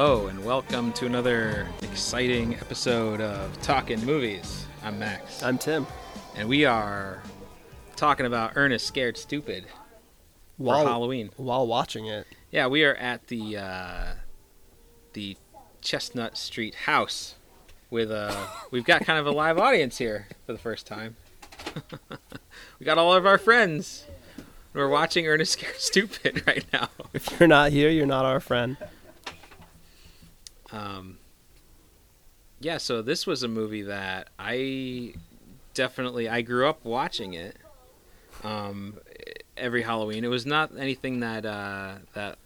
Hello, and welcome to another exciting episode of Talking Movies. I'm Max, I'm Tim. and we are talking about Ernest Scared Stupid for While Halloween. while watching it, Yeah, we are at the uh, the Chestnut Street house with uh, we've got kind of a live audience here for the first time. we got all of our friends. We're watching Ernest Scared Stupid right now. if you're not here, you're not our friend. Um, yeah, so this was a movie that I definitely I grew up watching it. Um, every Halloween. It was not anything that uh, that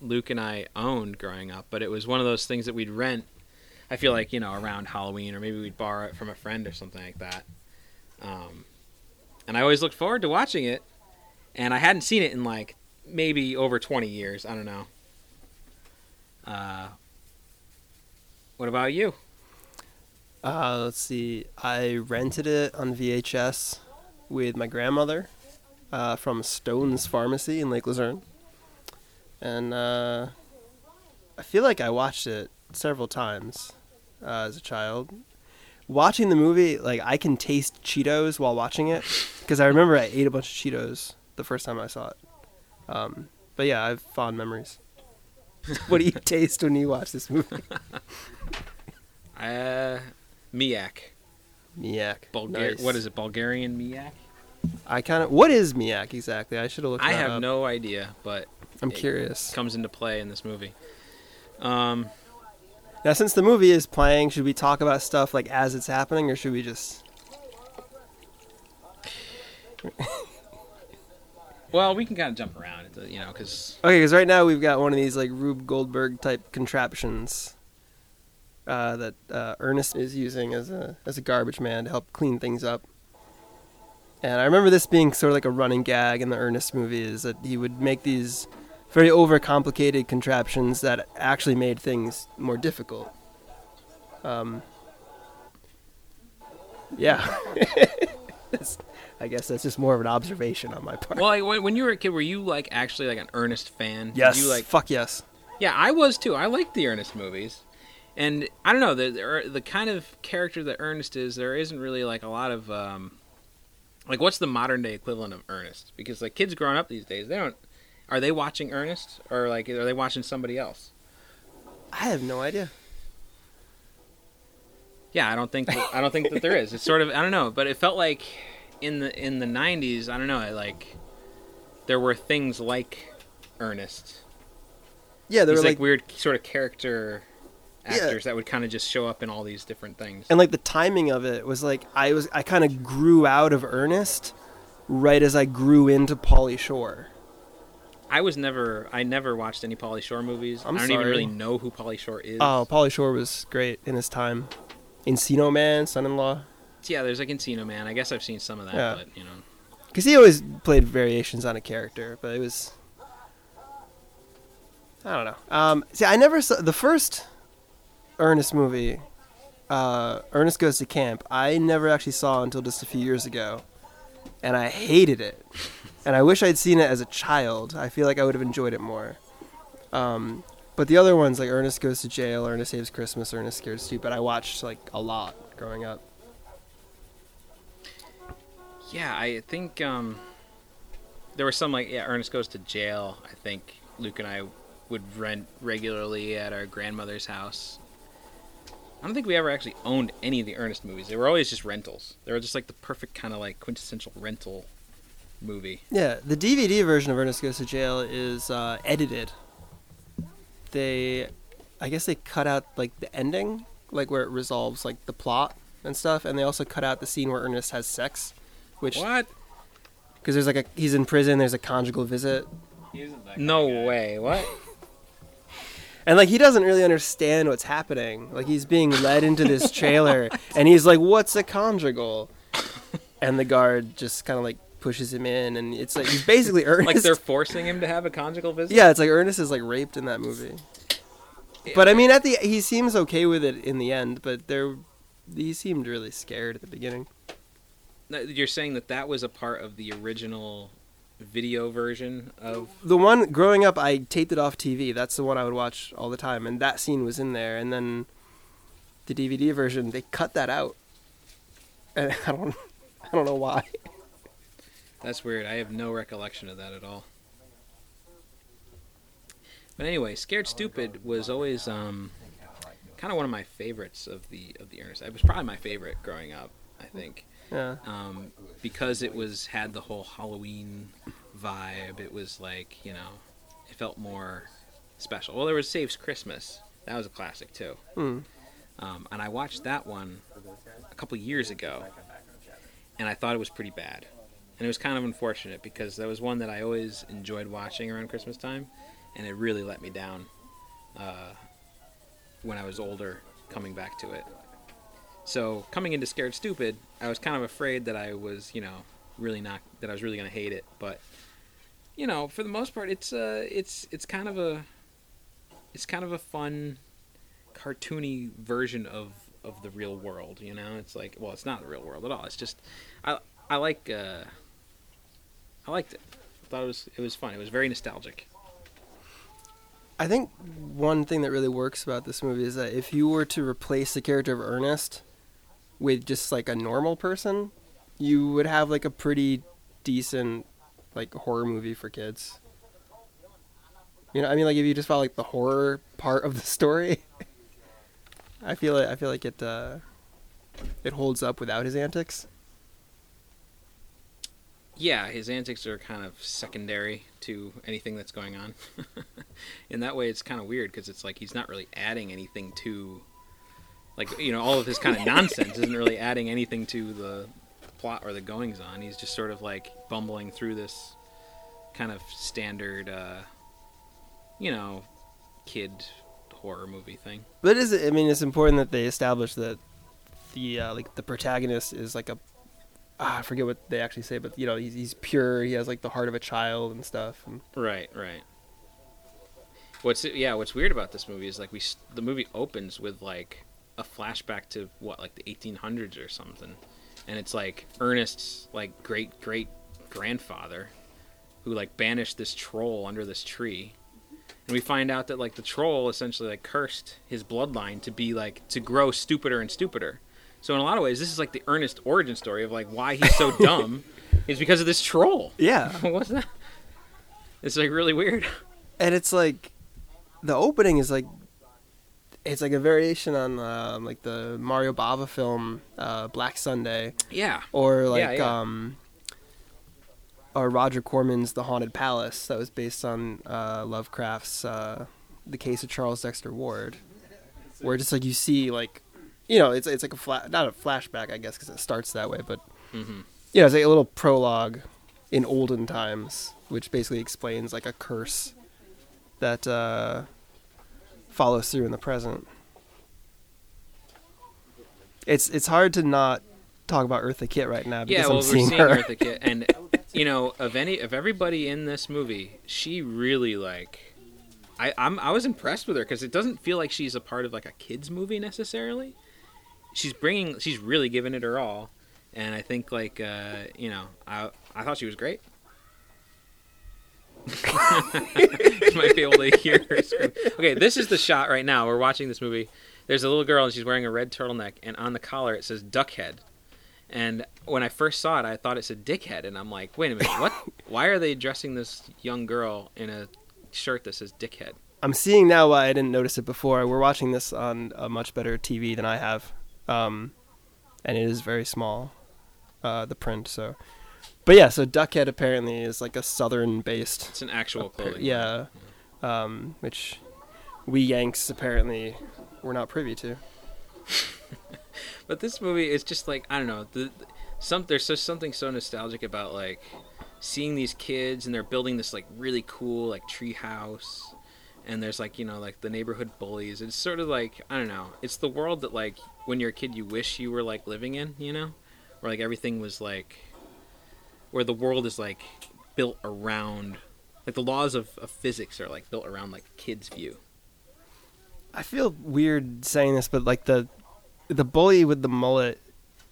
Luke and I owned growing up, but it was one of those things that we'd rent. I feel like you know around Halloween, or maybe we'd borrow it from a friend or something like that. Um, and I always looked forward to watching it, and I hadn't seen it in like maybe over twenty years. I don't know. Uh, what about you? Uh, let's see. I rented it on VHS with my grandmother uh, from Stone's Pharmacy in Lake Luzerne, and uh, I feel like I watched it several times uh, as a child. Watching the movie, like I can taste Cheetos while watching it because I remember I ate a bunch of Cheetos the first time I saw it. Um, but yeah, I have fond memories. what do you taste when you watch this movie? Uh, Miak. Miak. Bulgar- Nice. What is it? Bulgarian Miak? I kind of. What is Miak exactly? I should have looked. I have up. no idea, but I'm it curious. comes into play in this movie. Um, Now, since the movie is playing, should we talk about stuff like as it's happening, or should we just? well, we can kind of jump around, you know, because Okay, because right now we've got one of these like Rube Goldberg type contraptions uh, that uh, Ernest is using as a as a garbage man to help clean things up. And I remember this being sort of like a running gag in the Ernest movies that he would make these very overcomplicated contraptions that actually made things more difficult. Um, yeah. I guess that's just more of an observation on my part. well, like, when, you were a kid, were you like actually like an Ernest fan? Did yes. You like Fuck yes. Yeah, I was too. I liked the Ernest movies, and I don't know the the, the kind of character that Ernest is. There isn't really like a lot of um, like what's the modern day equivalent of Ernest? Because like kids growing up these days, they don't. Are they watching Ernest or like are they watching somebody else? I have no idea. Yeah, I don't think that, I don't think that there is. It's sort of I don't know, but it felt like in the in the '90s, I don't know, like there were things like Ernest. Yeah, there These were like, like weird sort of character Yeah. actors that would kind of just show up in all these different things. and like the timing of it was like I was I kind of grew out of Ernest right as I grew into Pauly Shore. I was never I never watched any Pauly Shore movies. I'm I don't even really know who Pauly Shore is. Oh, Pauly Shore was great in his time. Encino Man, Son-in-Law, yeah, there's like Encino Man. I guess I've seen some of that, Yeah. but you know. because he always played variations on a character, but it was I don't know. Um, see, I never saw the first Ernest movie. Uh, Ernest Goes to Camp. I never actually saw until just a few years ago, and I hated it. and I wish I'd seen it as a child. I feel like I would have enjoyed it more. Um, but the other ones like Ernest Goes to Jail, Ernest Saves Christmas, Ernest Scared Stupid, I watched like a lot growing up. Yeah, I think um there were some like yeah, Ernest goes to jail. I think Luke and I would rent regularly at our grandmother's house. I don't think we ever actually owned any of the Ernest movies. They were always just rentals. They were just like the perfect kind of like quintessential rental movie. Yeah, the DVD version of Ernest Goes to Jail is uh, edited. They, I guess they cut out like the ending, like where it resolves like the plot and stuff, and they also cut out the scene where Ernest has sex, which What? because there's like a he's in prison, there's a conjugal visit, No way. What? and like he doesn't really understand what's happening. Like he's being led into this trailer, and he's like, "What's a conjugal?" And the guard just kind of like pushes him in, and it's like he's basically Ernest. like they're forcing him to have a conjugal visit? Yeah, it's like Ernest is like raped in that movie. But I mean, at the he seems okay with it in the end. But there, he seemed really scared at the beginning. You're saying that that was a part of the original video version of The one growing up, I taped it off TV. That's the one I would watch all the time, and that scene was in there. And then the DVD version, they cut that out, and I don't, I don't know why. That's weird. I have no recollection of that at all. But anyway, Scared Stupid was always um, kind of one of my favorites of the of the Ernest. It was probably my favorite growing up. I think Yeah, um, because it was had the whole Halloween vibe. It was like you know, it felt more special. Well, there was Saves Christmas. That was a classic too. Hmm. Um, and I watched that one a couple years ago, and I thought it was pretty bad. And it was kind of unfortunate because that was one that I always enjoyed watching around Christmas time, and it really let me down uh, when I was older, coming back to it. So coming into Scared Stupid, I was kind of afraid that I was, you know, really not that I was really gonna hate it. But you know, for the most part, it's uh, it's it's kind of a it's kind of a fun cartoony version of of the real world. You know, it's like well, it's not the real world at all. It's just I I like uh, I liked it. I thought it was it was fun. It was very nostalgic. I think one thing that really works about this movie is that if you were to replace the character of Ernest with just like a normal person, you would have like a pretty decent like horror movie for kids. You know, I mean, like if you just follow like the horror part of the story, I feel like I feel like it uh, it holds up without his antics. Yeah, his antics are kind of secondary to anything that's going on. In that way, it's kind of weird because it's like he's not really adding anything to, like you know, all of his kind of nonsense isn't really adding anything to the plot or the goings on. He's just sort of like bumbling through this kind of standard, uh, you know, kid horror movie thing. But is it I mean, it's important that they establish that the uh, like the protagonist is like a ah, I forget what they actually say, but you know, he's, he's pure. He has like the heart of a child and stuff. And Right, right. What's yeah? What's weird about this movie is like we the movie opens with like a flashback to what like the 1800s or something, and it's like Ernest's like great great grandfather, who like banished this troll under this tree, and we find out that like the troll essentially like cursed his bloodline to be like to grow stupider and stupider. So in a lot of ways, this is like the Ernest origin story of like why he's so dumb, is because of this troll. yeah, What's that? It's like really weird. and it's like the opening is like it's like a variation on um, like the Mario Bava film uh, Black Sunday, Yeah. or like Yeah, yeah. um, or Roger Corman's The Haunted Palace that was based on uh, Lovecraft's uh, The Case of Charles Dexter Ward, where just like you see like you know it's it's like a fla- not a flashback I guess because it starts that way, but hmm you know it's like a little prologue in olden times, which basically explains like a curse that uh, follows through in the present. It's it's hard to not talk about Eartha Kitt right now because Yeah, well, I'm we're seeing seeing her. Eartha Kitt, and you know, of any of everybody in this movie, she really like. I I'm I was impressed with her because it doesn't feel like she's a part of like a kids movie necessarily. She's bringing, she's really giving it her all, and I think like uh, you know, I I thought she was great. you might be able to hear her scream. Okay, this is the shot right now. We're watching this movie. There's a little girl and she's wearing a red turtleneck, and on the collar it says "Duckhead." And when I first saw it, I thought it said "Dickhead," and I'm like, "Wait a minute, what? Why are they dressing this young girl in a shirt that says "Dickhead"?" I'm seeing now why I didn't notice it before. We're watching this on a much better TV than I have, um, and it is very small, uh, the print. So, but yeah, so Duckhead apparently is like a southern-based It's an actual clothing. yeah, um, which we Yanks apparently were not privy to. But this movie is just like I don't know. The, the- some there's just something so nostalgic about like seeing these kids and they're building this like really cool like tree house, and there's like you know like the neighborhood bullies. It's sort of like I don't know. It's the world that like when you're a kid you wish you were like living in. You know, where like everything was like where the world is like built around like the laws of, of physics are like built around like kid's view. I feel weird saying this, but like the the bully with the mullet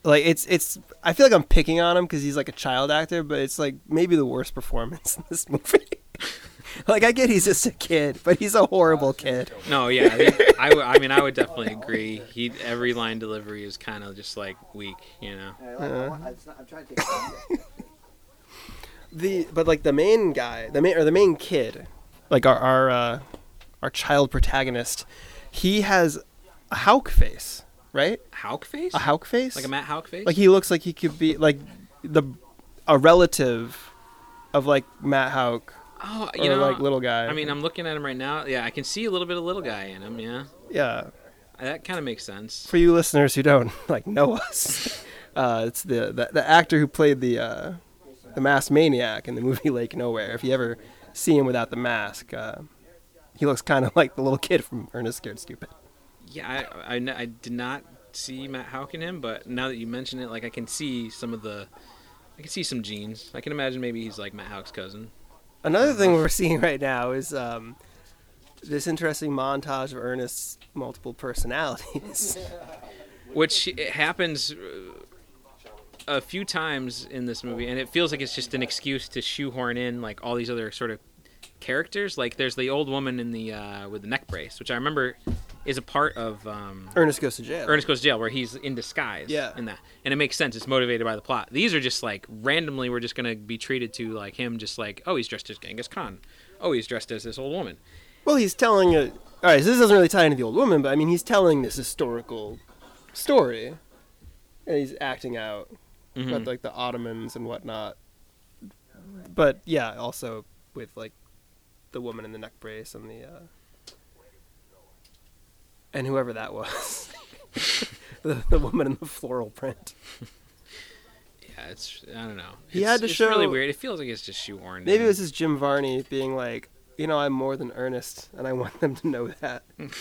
like it's it's. I feel like I'm picking on him because he's like a child actor, but it's like maybe the worst performance in this movie. like I get he's just a kid, but he's a horrible kid. No, yeah, I, mean, I, w- I mean, I would definitely agree. He every line delivery is kind of just like weak, you know. I'm trying to take the but like the main guy, the main or the main kid, like our our uh, our child protagonist, he has a Hauk face, right? Hauk face? A Hauk face, Like a Matt Hauk face? like he looks like he could be like the a relative of like Matt Hauk oh, or you know, like little guy. I mean, I'm looking at him right now. Yeah, I can see a little bit of little guy in him. Yeah, yeah. that kind of makes sense. For you listeners who don't like know us, uh, it's the, the the actor who played the uh, the masked maniac in the movie Lake Nowhere. If you ever see him without the mask, uh, he looks kind of like the little kid from Ernest Scared Stupid. Yeah, I, I, I did not see Matt Hauk in him, but now that you mention it, like I can see some of the, I can see some genes. I can imagine maybe he's like Matt Hauk's cousin. Another thing we're seeing right now is um, this interesting montage of Ernest's multiple personalities. which happens uh, a few times in this movie and it feels like it's just an excuse to shoehorn in like all these other sort of characters like there's the old woman in the uh, with the neck brace which i remember is a part of um, Ernest goes to jail. Ernest Goes to Jail, where he's in disguise. Yeah. In that, and it makes sense. It's motivated by the plot. These are just like randomly, we're just gonna be treated to like him, just like, oh, he's dressed as Genghis Khan. Oh, he's dressed as this old woman. Well, he's telling a. All right, so this doesn't really tie into the old woman, but I mean, he's telling this historical story, and he's acting out Mhm. with like the Ottomans and whatnot. But yeah, also with like the woman in the neck brace and the uh, and whoever that was, the, the woman in the floral print. Yeah, it's I don't know. He It's- had to it's really weird. It feels like it's just shoehorned. Maybe in. it was just Jim Varney being like, you know, I'm more than Ernest, and I want them to know that.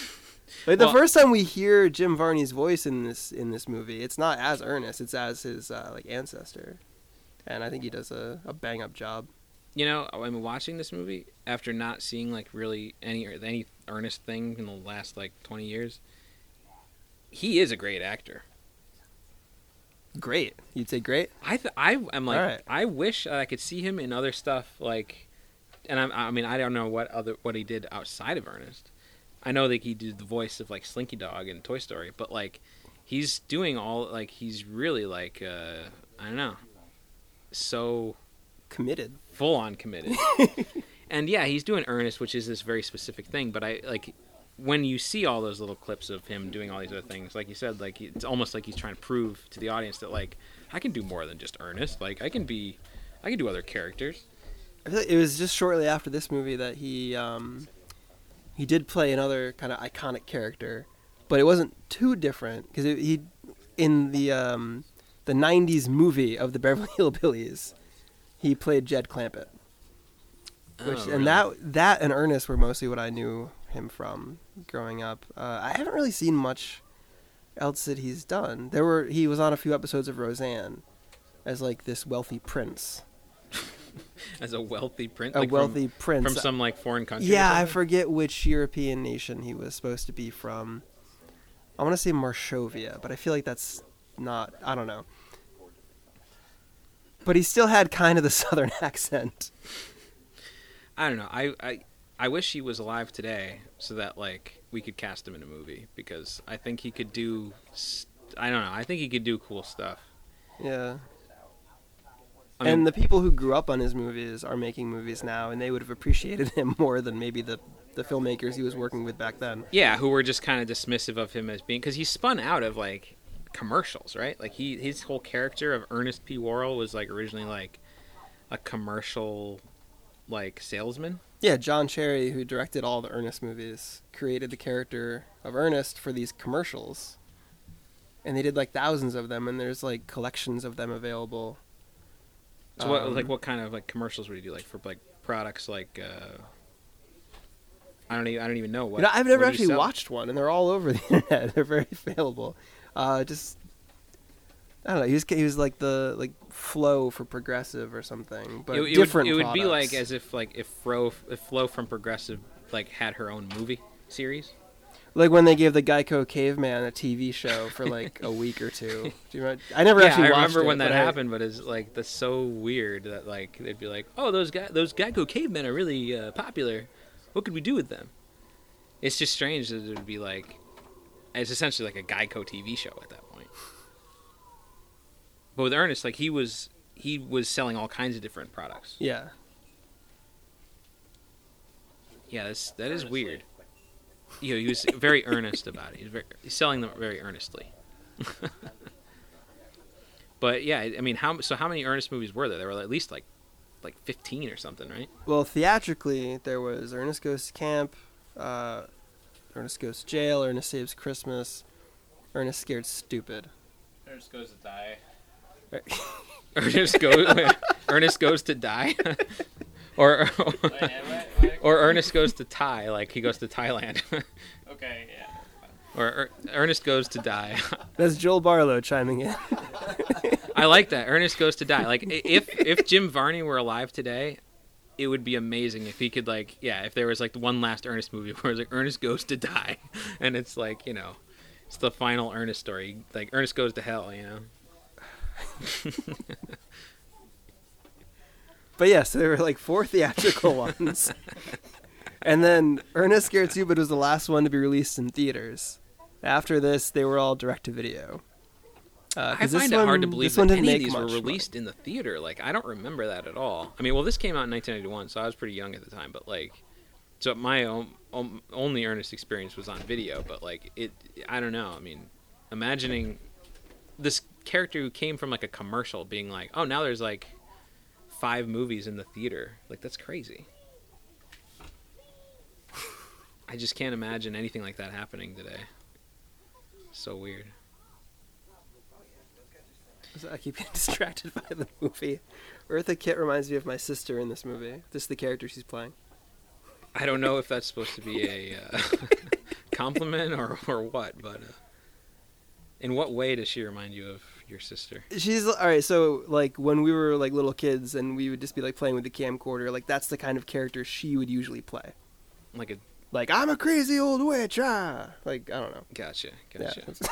Like the Well- first time we hear Jim Varney's voice in this in this movie, it's not as Ernest. it's as his uh, like ancestor, and I think he does a, a bang up job. You know, I'm watching this movie after not seeing like really any any Ernest thing in the last like 20 years. He is a great actor. Great, you'd say great. I th- I am like Alright. I wish I could see him in other stuff like, and I'm, I mean I don't know what other what he did outside of Ernest. I know that he did the voice of like Slinky Dog in Toy Story, but like he's doing all like he's really like uh, I don't know, so Committed. full on committed. and yeah, he's doing Ernest, which is this very specific thing. But I like when you see all those little clips of him doing all these other things, like you said, like it's almost like he's trying to prove to the audience that like I can do more than just Ernest. Like I can be, I can do other characters. I feel like it was just shortly after this movie that he um, he did play another kind of iconic character, but it wasn't too different because he in the um, the '90s movie of the Beverly Hillbillies, he played Jed Clampett. Which Oh, and that that and Ernest were mostly what I knew him from growing up. Uh, I haven't really seen much else that he's done. There were he was on a few episodes of Roseanne as like this wealthy prince, as a wealthy prince, a like from- wealthy prince from, some like foreign country. Yeah, I forget which European nation he was supposed to be from. I want to say Marshovia, but I feel like that's not. I don't know. But he still had kind of the southern accent. I don't know. I, I I wish he was alive today so that like we could cast him in a movie because I think he could do. I don't know. I think he could do cool stuff. Yeah. I mean, and the people who grew up on his movies are making movies now, and they would have appreciated him more than maybe the the filmmakers he was working with back then. yeah, who were just kind of dismissive of him as being because he spun out of like commercials, right? Like he his whole character of Ernest P. Worrell was like originally like a commercial like salesman. Yeah, John Cherry, who directed all the Ernest movies, created the character of Ernest for these commercials. And they did like thousands of them, and there's like collections of them available. So what Um, like what kind of like commercials would you do? Like for like products like uh I don't even I don't even know what. you know, I've never what actually watched one, and they're all over the internet. They're very available. Uh, just I don't know. He was he was like the like Flo for progressive or something, but it, it different. Would, it would be like as if like if Fro if Flo from Progressive like had her own movie series. Like when they gave the Geico Caveman a TV show for like a week or two. Do you remember? I never yeah, actually I watched remember it, when that but I- happened, but it's like that's so weird that like they'd be like, "Oh, those guy, those Geico cavemen are really uh, popular. What could we do with them?" It's just strange that it would be like, it's essentially like a Geico TV show at that point. But with Ernest, like he was he was selling all kinds of different products. Yeah. Yeah, that's that is weird. You know, he was very earnest about it. He's very he's selling them very earnestly. but yeah, I mean, how so? How many Ernest movies were there? There were at least like like fifteen or something, right? Well, theatrically, there was Ernest Goes to Camp, uh, Ernest Goes to Jail, Ernest Saves Christmas, Ernest Scared Stupid. Ernest goes to die. Ernest goes Ernest goes to die, or or Ernest goes to Thai, like he goes to Thailand, Okay, yeah. or er, Ernest goes to die. That's Joel Barlow chiming in. I like that. Ernest goes to die. Like if if Jim Varney were alive today, it would be amazing if he could like yeah, if there was like one last Ernest movie where it's like Ernest goes to die, and it's like you know, it's the final Ernest story. Like Ernest goes to hell, you know. But yeah, so there were like four theatrical ones. and then Ernest Scared Stupid was the last one to be released in theaters. After this, they were all direct to video. Uh, I find it hard to one- believe that any of these were much money. released in the theater. Like I don't remember that at all. I mean, well, this came out in 1991, so I was pretty young at the time. But like, so my own, um, only Ernest experience was on video. But like, it, I don't know. I mean, imagining this character who came from like a commercial being like, oh, now there's like five movies in the theater. Like that's crazy. I just can't imagine anything like that happening today. So weird. So I keep getting distracted by the movie. Eartha Kitt reminds me of my sister in this movie. Just the character she's playing. I don't know if that's supposed to be a uh, compliment or, or what, but uh, in what way does she remind you of your sister? She's all right. So like when we were like little kids and we would just be like playing with the camcorder, like that's the kind of character she would usually play. Like a Like I'm a crazy old witch. Ah, like I don't know. gotcha, Yeah. gotcha.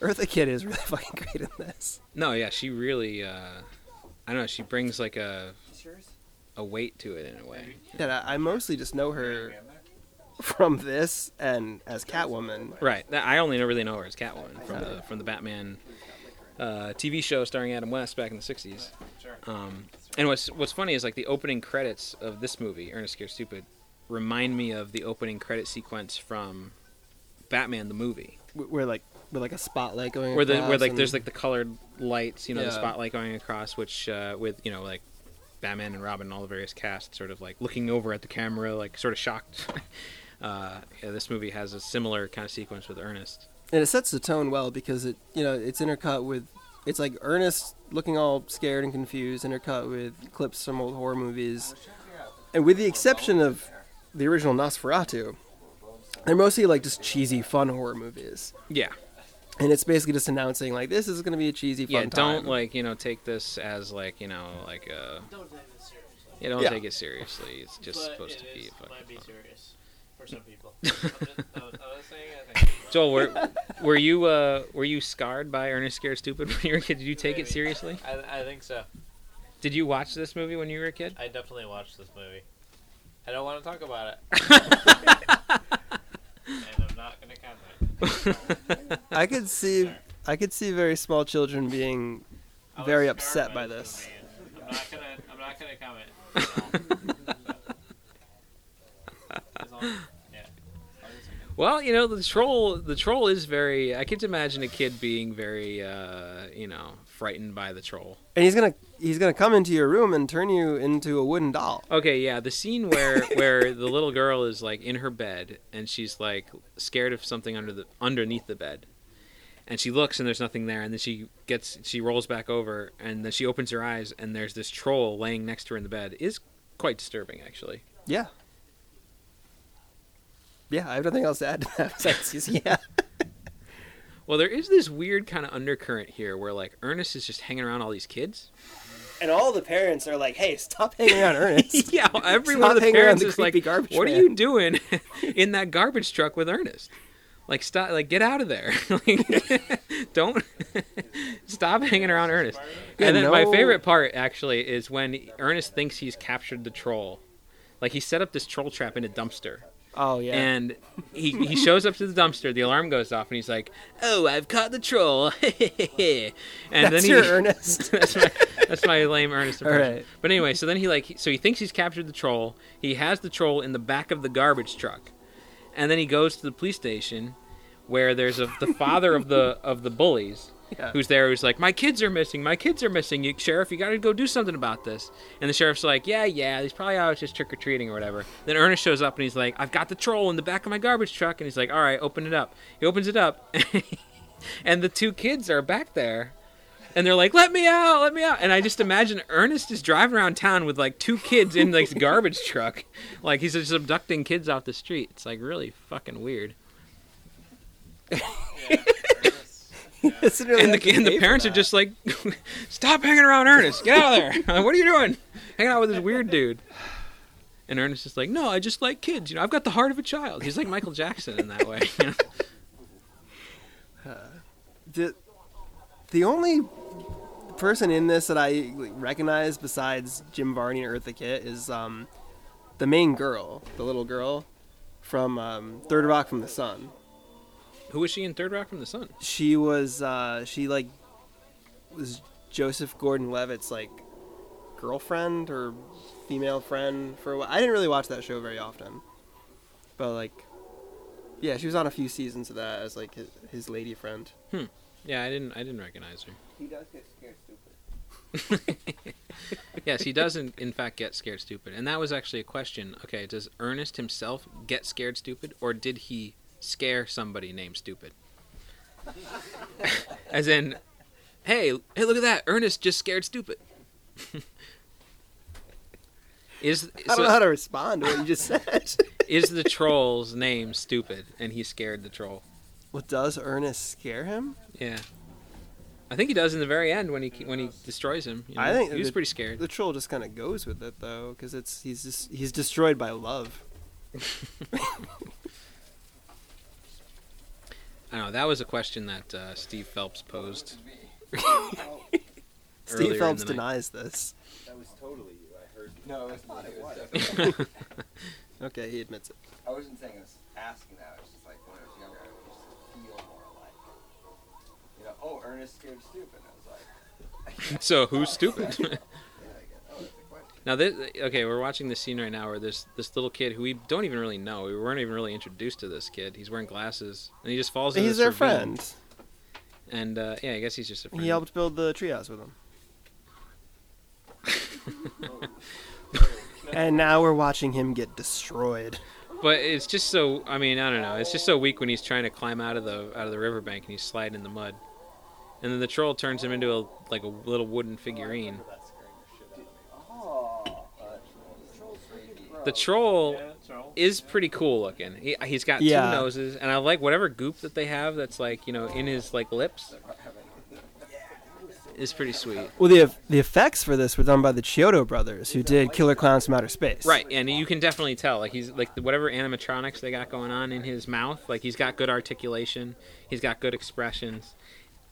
Eartha Kitt is really fucking great in this. No, yeah, she really. Uh, I don't know. She brings like a a weight to it in a way. That I I mostly just know her from this and as Catwoman. Right. I only really know her as Catwoman from the from the Batman uh, TV show starring Adam West back in the '60s. Sure. Um, and what's what's funny is like the opening credits of this movie, Ernest Scared Stupid, remind me of the opening credit sequence from Batman the movie, Where like with like a spotlight going. where the where like and- there's like the colored lights, you know, the spotlight going across, which uh, with you know like Batman and Robin and all the various cast sort of like looking over at the camera, like sort of shocked. uh, yeah, this movie has a similar kind of sequence with Ernest. and it sets the tone well because it you know it's intercut with it's like Ernest looking all scared and confused, intercut with clips from old horror movies, and with the exception of the original Nosferatu, they're mostly like just cheesy fun horror movies. Yeah. And it's basically just announcing like this is going to be a cheesy fun yeah, don't like you know take this as like you know like uh Don't take it seriously. yeah don't Yeah. take it seriously. It's just But supposed to it be is- a fucking might be fun. serious for some people. I'm just, I was, I was saying, I think. Joel, were were you uh were you scarred by Ernest Scared Stupid when you were a kid? Did you take it seriously? I, I think so. Did you watch this movie when you were a kid? I definitely watched this movie. I don't want to talk about it. and I'm not going to comment. I could see I could see very small children being Very upset by this this. movie, I'm not gonna. I'm not gonna comment. As long- yeah. As long as I can- Well, you know the troll. The troll is very. I can't imagine a kid being very, uh, you know, frightened by the troll. and he's gonna he's gonna come into your room and turn you into a wooden doll. Okay, yeah, the scene where where the little girl is like in her bed and she's like scared of something under the underneath the bed. And she looks and there's nothing there and then she gets she rolls back over and then she opens her eyes and there's this troll laying next to her in the bed is quite disturbing actually. Yeah. Yeah, I have nothing else to add to that. besides yeah. Well, there is this weird kind of undercurrent here where like Ernest is just hanging around all these kids and all the parents are like, "Hey, stop hanging around Ernest." yeah, every Stop one of the parents the is like, creepy garbage "What are you doing in that garbage truck with Ernest? Like, stop! Like, get out of there! Like, Don't stop hanging around Ernest." Yeah, and then my favorite part actually is when Ernest thinks he's captured the troll. Like he set up this troll trap in a dumpster. Oh yeah. And he, he shows up to the dumpster, the alarm goes off, and he's like, "Oh, I've caught the troll!" and That's then he, your Ernest. that's my that's my lame Ernest All impression. right. But anyway, so then he like so he thinks he's captured the troll. He has the troll in the back of the garbage truck, and then he goes to the police station, where there's a the father of the of the bullies. Yeah. Who's there? Who's like, my kids are missing. My kids are missing. You, sheriff, you got to go do something about this. And the sheriff's like, yeah, yeah. He's probably out just trick or treating or whatever. Then Ernest shows up and he's like, I've got the troll in the back of my garbage truck. And he's like, all right, open it up. He opens it up, and the two kids are back there, and they're like, let me out, let me out. And I just imagine Ernest is driving around town with like two kids in like garbage truck, like he's just abducting kids off the street. It's like really fucking weird. Doesn't really and the, and the parents are just like, stop hanging around Ernest. Get out of there. what are you doing? Hanging out with this weird dude. And Ernest is like, no, I just like kids. You know, I've got the heart of a child. He's like Michael Jackson in that way. you know? the the only person in this that I recognize besides Jim Varney and Eartha Kitt is um, the main girl, the little girl from um, Third Rock from the Sun. Who was she in Third Rock from the Sun? She was uh, she like was Joseph Gordon-Levitt's like girlfriend or female friend for a while. I didn't really watch that show very often, but like yeah, she was on a few seasons of that as like his, his lady friend. Hmm. Yeah, I didn't. I didn't recognize her. He does get scared stupid. yes, he does in, in fact get scared stupid, and that was actually a question. Okay, does Ernest himself get scared stupid, or did he scare somebody named stupid? As in, hey, hey, look at that! Ernest just scared stupid. is I don't so- know how to respond to what you just said. is the troll's name stupid, and he scared the troll? well, does Ernest scare him? Yeah. I think he does in the very end when he when he destroys him. you I think he was the- pretty scared. The troll just kind of goes with it though, because it's he's just he's destroyed by love. I don't know. That was a question that uh, Steve Phelps posed. Steve Phelps denies this. That was totally you. I heard. No, it's I not. It it was was definitely. Okay, he admits it. I wasn't saying I was asking that. I was just like when I was younger, I would just feel more like, you know, oh, Ernest scared stupid. I was like, so who's stupid? yeah, I get. Oh, that's a question. Now, this, okay, we're watching this scene right now where this this little kid who we don't even really know. We weren't even really introduced to this kid. He's wearing glasses, and he just falls. He's their ravine. friend. And uh, yeah, I guess he's just a friend. He helped build the treehouse with him. and now we're watching him get destroyed. But it's just so. I mean, I don't know. It's just so weak when he's trying to climb out of the out of the riverbank and he's sliding in the mud, and then the troll turns him into a like a little wooden figurine. Oh, The troll is pretty cool looking. He, he's got Yeah. two noses, and I like whatever goop that they have that's like you know in his like lips. Is pretty sweet. Well, the the effects for this were done by the Chiodo brothers, who did Killer Clowns from Outer Space. Right, and you can definitely tell like he's like whatever animatronics they got going on in his mouth, like he's got good articulation, he's got good expressions,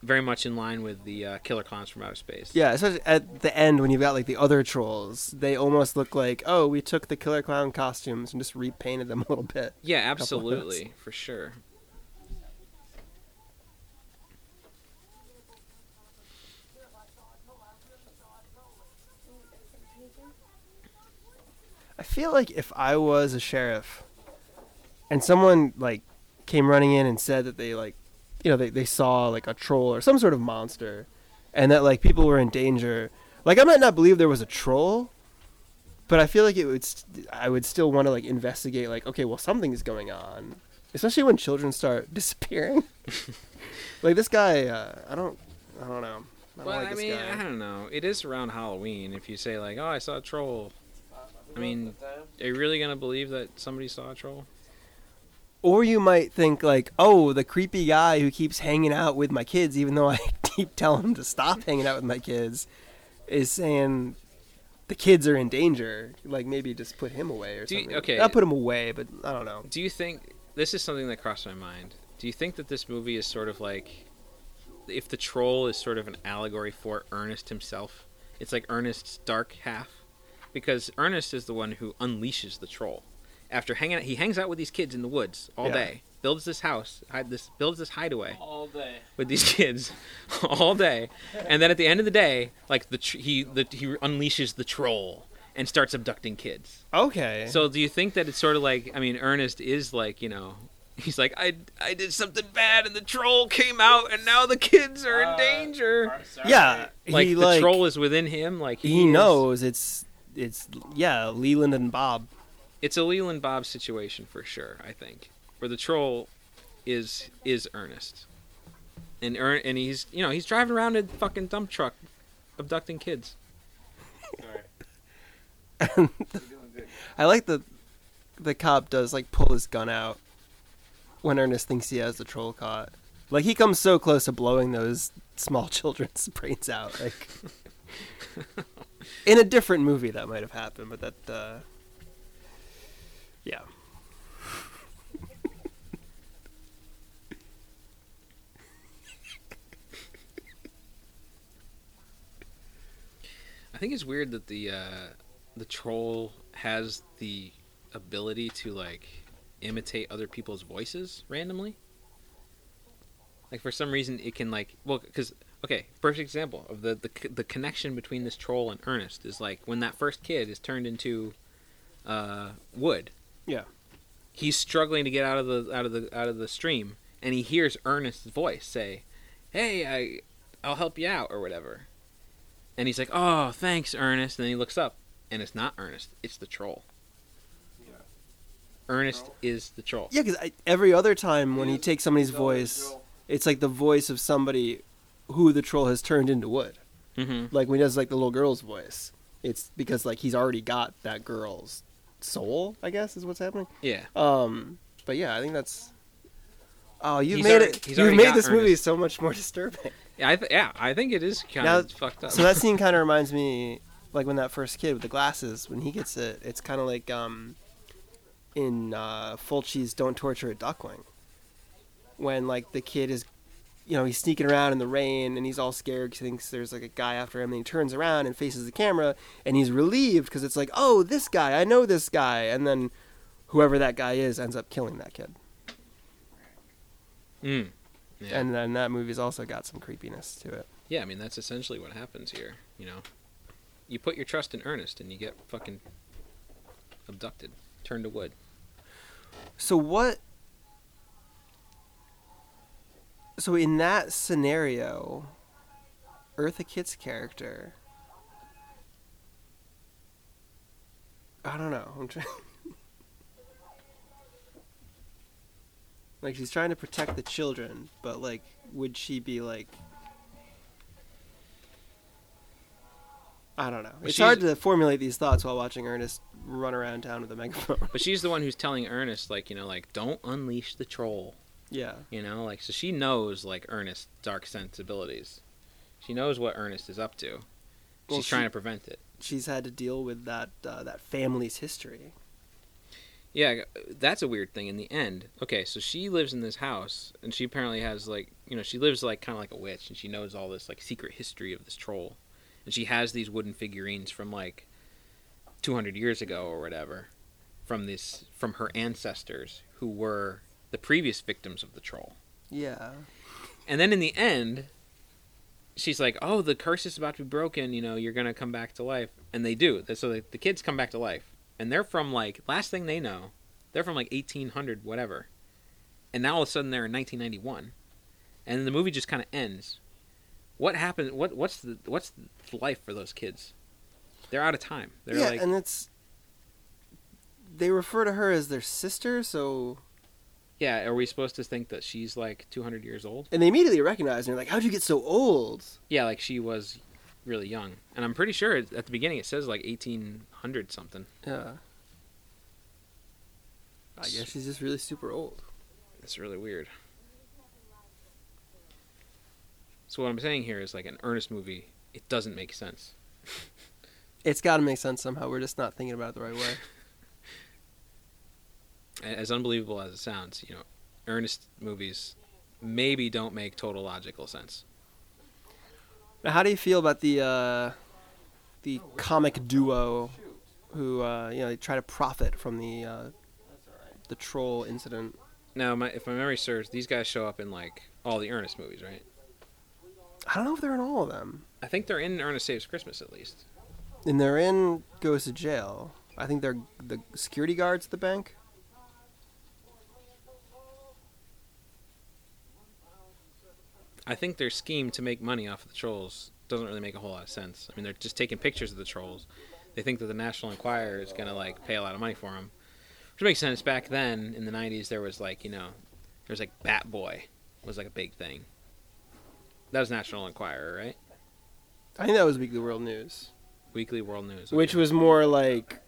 very much in line with the uh, Killer Clowns from Outer Space. Yeah, especially at the end when you've got like the other trolls, they almost look like, oh, we took the Killer Clown costumes and just repainted them a little bit. Yeah, absolutely, for sure. I feel like if I was a sheriff and someone like came running in and said that they like you know they, they saw like a troll or some sort of monster and that like people were in danger like I might not believe there was a troll but I feel like it would st- I would still want to like investigate like okay well something's going on especially when children start disappearing like this guy uh, I don't I don't know I don't Well, like I this mean, guy. I don't know. It is around Halloween. If you say like, "Oh, I saw a troll," I mean, are you really gonna believe that somebody saw a troll? Or you might think like, oh, the creepy guy who keeps hanging out with my kids, even though I keep telling him to stop hanging out with my kids, is saying the kids are in danger. Like maybe just put him away or Do you- something. okay. Not put him away, but I don't know. Do you think this is something that crossed my mind? Do you think that this movie is sort of like if the troll is sort of an allegory for Ernest himself? It's like Ernest's dark half because Ernest is the one who unleashes the troll. After hanging out, he hangs out with these kids in the woods all Yeah. day, builds this house, hide this builds this hideaway All day. with these kids all day, and then at the end of the day, like the tr- he the, he unleashes the troll and starts abducting kids. Okay. So do you think that it's sort of like I mean Ernest is like, you know, he's like I I did something bad and the troll came out and now the kids are in Uh, danger. Yeah, Like he the like troll is within him like he is- knows it's it's yeah Leland and Bob. It's a Leland Bob situation for sure, I think. Where the troll is is Ernest. And Ern- and he's you know, he's driving around in a fucking dump truck abducting kids. Sorry. You're doing good. I like the the cop does like pull his gun out when Ernest thinks he has the troll caught. Like he comes so close to blowing those small children's brains out. Like in a different movie that might have happened, but that uh yeah. I think it's weird that the uh, the troll has the ability to like imitate other people's voices randomly. Like for some reason, it can like well, because okay, first example of the, the the connection between this troll and Ernest is like when that first kid is turned into uh, wood. Yeah. He's struggling to get out of the out of the out of the stream, and he hears Ernest's voice say, "Hey, I, I'll help you out" or whatever. And he's like, "Oh, thanks, Ernest." And then he looks up, and it's not Ernest; it's the troll. Yeah. Ernest Troll? is the troll. Yeah, because every other time when he Is- takes somebody's voice, it's like the voice of somebody who the troll has turned into wood. Mm-hmm. Like when he does like the little girl's voice, it's because like he's already got that girl's soul. I guess is what's happening. Yeah. Um, but yeah, I think that's. Oh, you've He's made already- it. You've made this movie so much more disturbing. Yeah, I th- yeah, I think it is kind Now- of fucked up. so that scene kind of reminds me, like when that first kid with the glasses, when he gets it, it's kind of like um, in uh, Fulci's "Don't Torture a Duckling," when like the kid is, you know, he's sneaking around in the rain and he's all scared 'cause he thinks there's like a guy after him, and he turns around and faces the camera and he's relieved because it's like, oh, this guy, I know this guy, and then whoever that guy is ends up killing that kid, Mm. Yeah. and then that movie's also got some creepiness to it. yeah, I mean that's essentially what happens here. You know, you put your trust in Ernest, and you get fucking abducted, turned to wood. So what? So in that scenario, Eartha Kitt's character. I don't know. I'm trying. like she's trying to protect the children, but like, would she be like? I don't know. It's hard to formulate these thoughts while watching Ernest run around town with a megaphone. But she's the one who's telling Ernest, like, you know, like, don't unleash the troll. Yeah. You know, like, so she knows, like, Ernest's dark sensibilities. She knows what Ernest is up to. She's Well, trying she- to prevent it. she's had to deal with that uh, that family's history. Yeah, that's a weird thing in the end. Okay, so she lives in this house, and she apparently has, like, you know, she lives, like, kind of like a witch, and she knows all this, like, secret history of this troll. And she has these wooden figurines from, like, 200 years ago or whatever, from this, from her ancestors who were the previous victims of the troll. Yeah. And then in the end, she's like, "Oh, the curse is about to be broken. You know, you're gonna come back to life." And they do. So the, the kids come back to life, and they're from like last thing they know, they're from like 1800 whatever, and now all of a sudden they're in 1991, and the movie just kind of ends. What happened? What what's the what's the life for those kids? They're out of time. They're yeah, like, and it's they refer to her as their sister, so yeah. Are we supposed to think that she's like 200 years old? and they immediately recognize her. Like, how'd you get so old? Yeah, like she was really young, and I'm pretty sure at the beginning it says like 1800 something. Yeah. I guess she's just really super old. It's really weird. So what I'm saying here is like an Ernest movie, it doesn't make sense. It's got to make sense somehow. We're just not thinking about it the right way. As unbelievable as it sounds, you know, Ernest movies maybe don't make total logical sense. Now, how do you feel about the uh, the comic duo who uh, you know they try to profit from the uh, the troll incident? Now, my, if my memory serves, these guys show up in like all the Ernest movies, right? I don't know if they're in all of them. I think they're in Ernest Saves Christmas at least. And they're in goes to jail. I think they're the security guards at the bank. I think their scheme to make money off of the trolls doesn't really make a whole lot of sense. I mean, they're just taking pictures of the trolls. They think that the National Enquirer is gonna like pay a lot of money for them, which makes sense. Back then in the '90s, there was like you know, there was like Bat Boy was like a big thing. That was National Enquirer, right? I think that was Weekly World News, Weekly World News, which was more like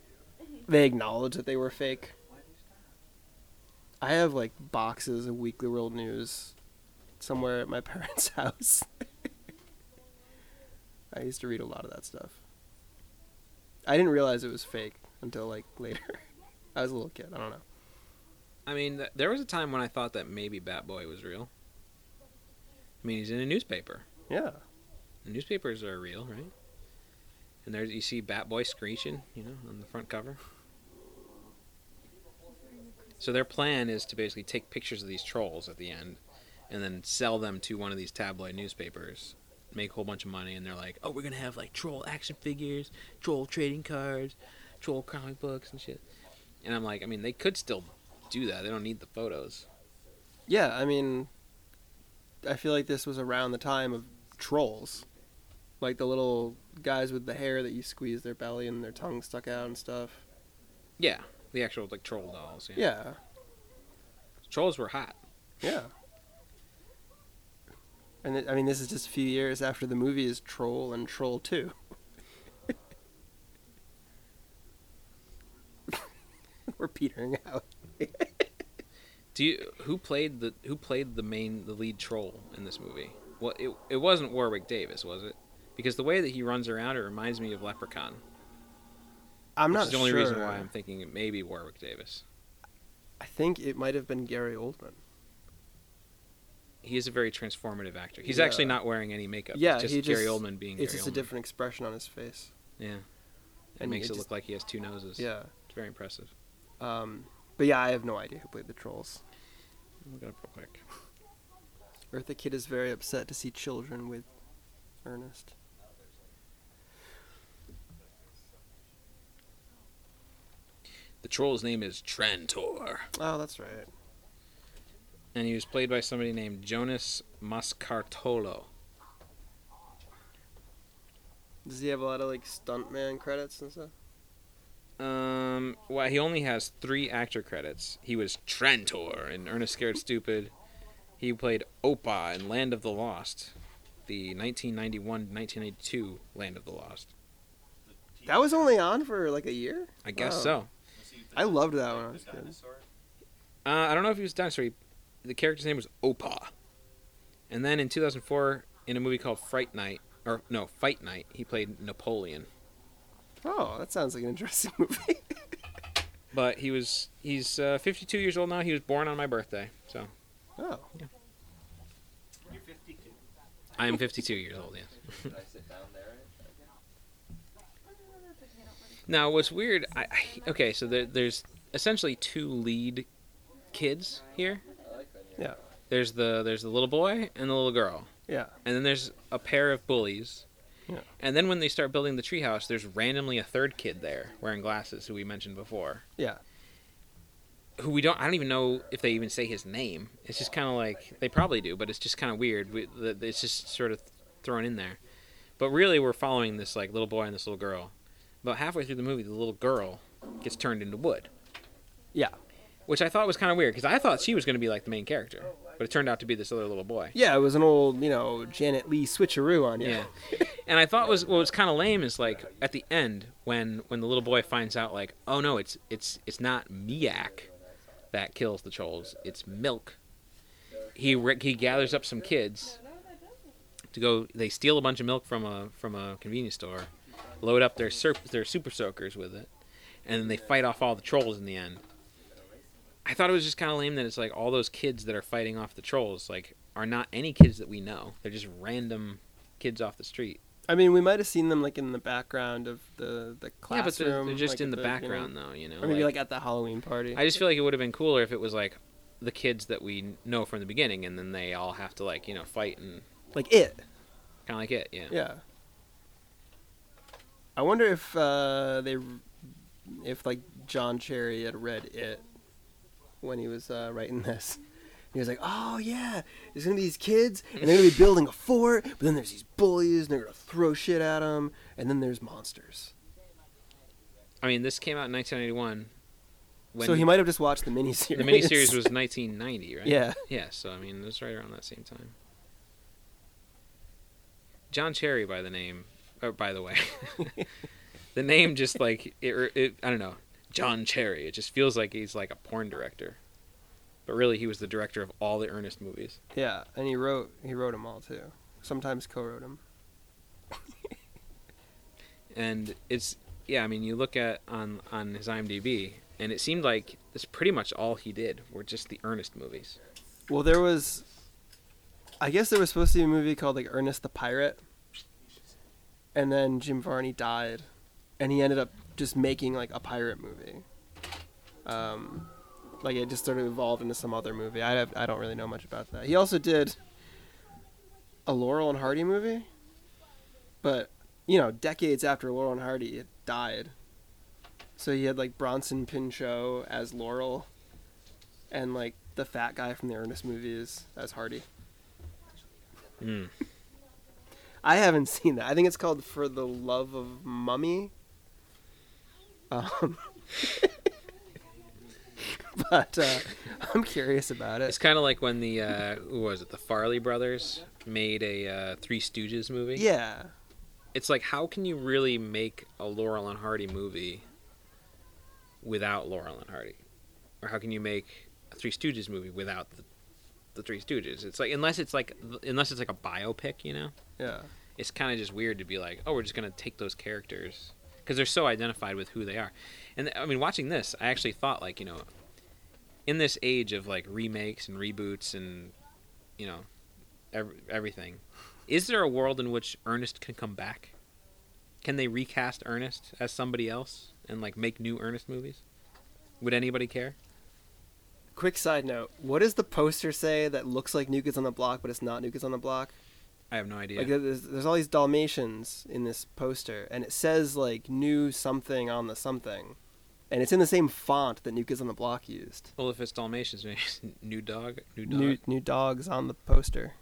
they acknowledged that they were fake. I have like boxes of Weekly World News somewhere at my parents' house. I used to read a lot of that stuff. I didn't realize it was fake until like later. I was a little kid. I don't know. I mean, th- there was a time when I thought that maybe Bat Boy was real. I mean, he's in a newspaper. Yeah. The newspapers are real, right? And there's you see Bat Boy screeching, you know, on the front cover. So their plan is to basically take pictures of these trolls at the end, and then sell them to one of these tabloid newspapers, make a whole bunch of money, and they're like, "Oh, we're gonna have like troll action figures, troll trading cards, troll comic books and shit." And I'm like, I mean, they could still do that. They don't need the photos. Yeah, I mean, I feel like this was around the time of trolls, like the little guys with the hair that you squeeze their belly and their tongue stuck out and stuff. Yeah, the actual like troll dolls. Yeah. Yeah, Trolls were hot. yeah. And it, I mean, this is just a few years after the movie is Troll and Troll Two. We're petering out. Do you who played the who played the main the lead troll in this movie? Well, it it wasn't Warwick Davis, was it? Because the way that he runs around, it reminds me of Leprechaun. I'm not the only sure. reason why I'm thinking it may be Warwick Davis. I think it might have been Gary Oldman. He is a very transformative actor. He's Yeah. actually not wearing any makeup. Yeah, it's just he Gary just- Oldman being. It's Gary just a different expression on his face. Yeah, it And makes it it, just- look like he has two noses. Yeah. it's very impressive. Um, but yeah, I have no idea who played the trolls. Look it up real quick. Eartha Kitt is very upset to see children with Ernest. The troll's name is Trantor, Oh, that's right. And he was played by somebody named Jonas Moscartolo. Does he have a lot of like stuntman credits and stuff? Um, well, he only has three actor credits. He was Trantor in Ernest Scared Stupid. He played Opa in Land of the Lost, the 1991-1992 Land of the Lost. That was only on for like a year. I guess Wow. so. I loved that one. I was a Uh, I don't know if he was a dinosaur. He, the character's name was Opa. And then in 2004, in a movie called Fright Night, or no, Fight Night, he played Napoleon. Oh, that sounds like an interesting movie. But he was he's uh, 52 years old now. He was born on my birthday, so oh, You're 52. I am 52 years old. Yes. Should I sit down there? Now, what's weird? I, I okay, so there, there's essentially two lead kids here. I like that. Yeah. There's the there's the little boy and the little girl, yeah. and then there's a pair of bullies. Yeah. And then when they start building the treehouse, there's randomly a third kid there wearing glasses, who we mentioned before. Yeah. Who we don't I don't even know if they even say his name. It's just kind of like they probably do, but it's just kind of weird. We, it's just sort of thrown in there. But really, we're following this like little boy and this little girl. About halfway through the movie, the little girl gets turned into wood. Yeah. Which I thought was kind of weird because I thought she was going to be like the main character, but it turned out to be this other little boy. Yeah, it was an old, you know, Janet Leigh switcheroo on you. Yeah, and I thought was what was kind of lame is like at the end when when the little boy finds out like oh no it's it's it's not Miak that kills the trolls it's Milk. He he gathers up some kids to go. They steal a bunch of milk from a from a convenience store, load up their sur- their super soakers with it, and then they fight off all the trolls in the end. I thought it was just kind of lame that it's like all those kids that are fighting off the trolls like are not any kids that we know. They're just random kids off the street. I mean, we might have seen them like in the background of the the classroom. yeah, but they're, they're just like, in at the you know, background though, you know. or maybe like- like at the Halloween party. I just feel like it would have been cooler if it was like the kids that we know from the beginning, and then they all have to like you know fight and like it. kind of like it. Yeah. Yeah. I wonder if uh, they, if like John Cherry had read it when he was uh, writing this. He was like, "Oh yeah, there's gonna be these kids, and they're gonna be building a fort, but then there's these bullies, and they're gonna throw shit at them, and then there's monsters." I mean, this came out in 1991. When so he might have just watched the miniseries. the miniseries was 1990, right? Yeah. Yeah. So I mean, it was right around that same time. John Cherry, by the name, or by the way, the name just like it, it. I don't know. John Cherry. It just feels like he's like a porn director, but really he was the director of all the Ernest movies. Yeah, and he wrote he wrote them all too. Sometimes co-wrote them. and it's yeah i mean you look at on on his imdb and it seemed like that's pretty much all he did were just the ernest movies Well, there was, I guess there was supposed to be a movie called like Ernest the Pirate, and then Jim Varney died, and he ended up just making like a pirate movie. Um, like it just sort of evolved into some other movie. I have, I don't really know much about that. He also did a Laurel and Hardy movie, but you know, decades after Laurel and Hardy had died. So he had like Bronson Pinchot as Laurel, and like the fat guy from the Ernest movies as Hardy. mm. I haven't seen that. I think it's called For the Love of Mummy. Um, but uh, I'm curious about it. it's kind of like when the uh who was it the Farrelly brothers made a uh, three stooges movie? Yeah, it's like how can you really make a laurel and hardy movie without laurel and hardy? Or how can you make a three stooges movie without the, the three stooges? It's like unless it's like unless it's like a biopic you know? Yeah, it's kind of just weird to be like, oh, we're just gonna take those characters because they're so identified with who they are. And I mean, watching this, I actually thought like, you know, in this age of like remakes and reboots and you know, ev- everything, is there a world in which Ernest can come back? Can they recast Ernest as somebody else and like make new Ernest movies? Would anybody care? Quick side note: What does the poster say that looks like New Kids on the Block, but it's not New Kids on the Block? I have no idea. Like there's, there's all these Dalmatians in this poster, and it says like "New something" on the something, and it's in the same font that New Kids on the Block used. well, if it's Dalmatians, maybe it's new dog, new dog, New new, new dogs on the poster.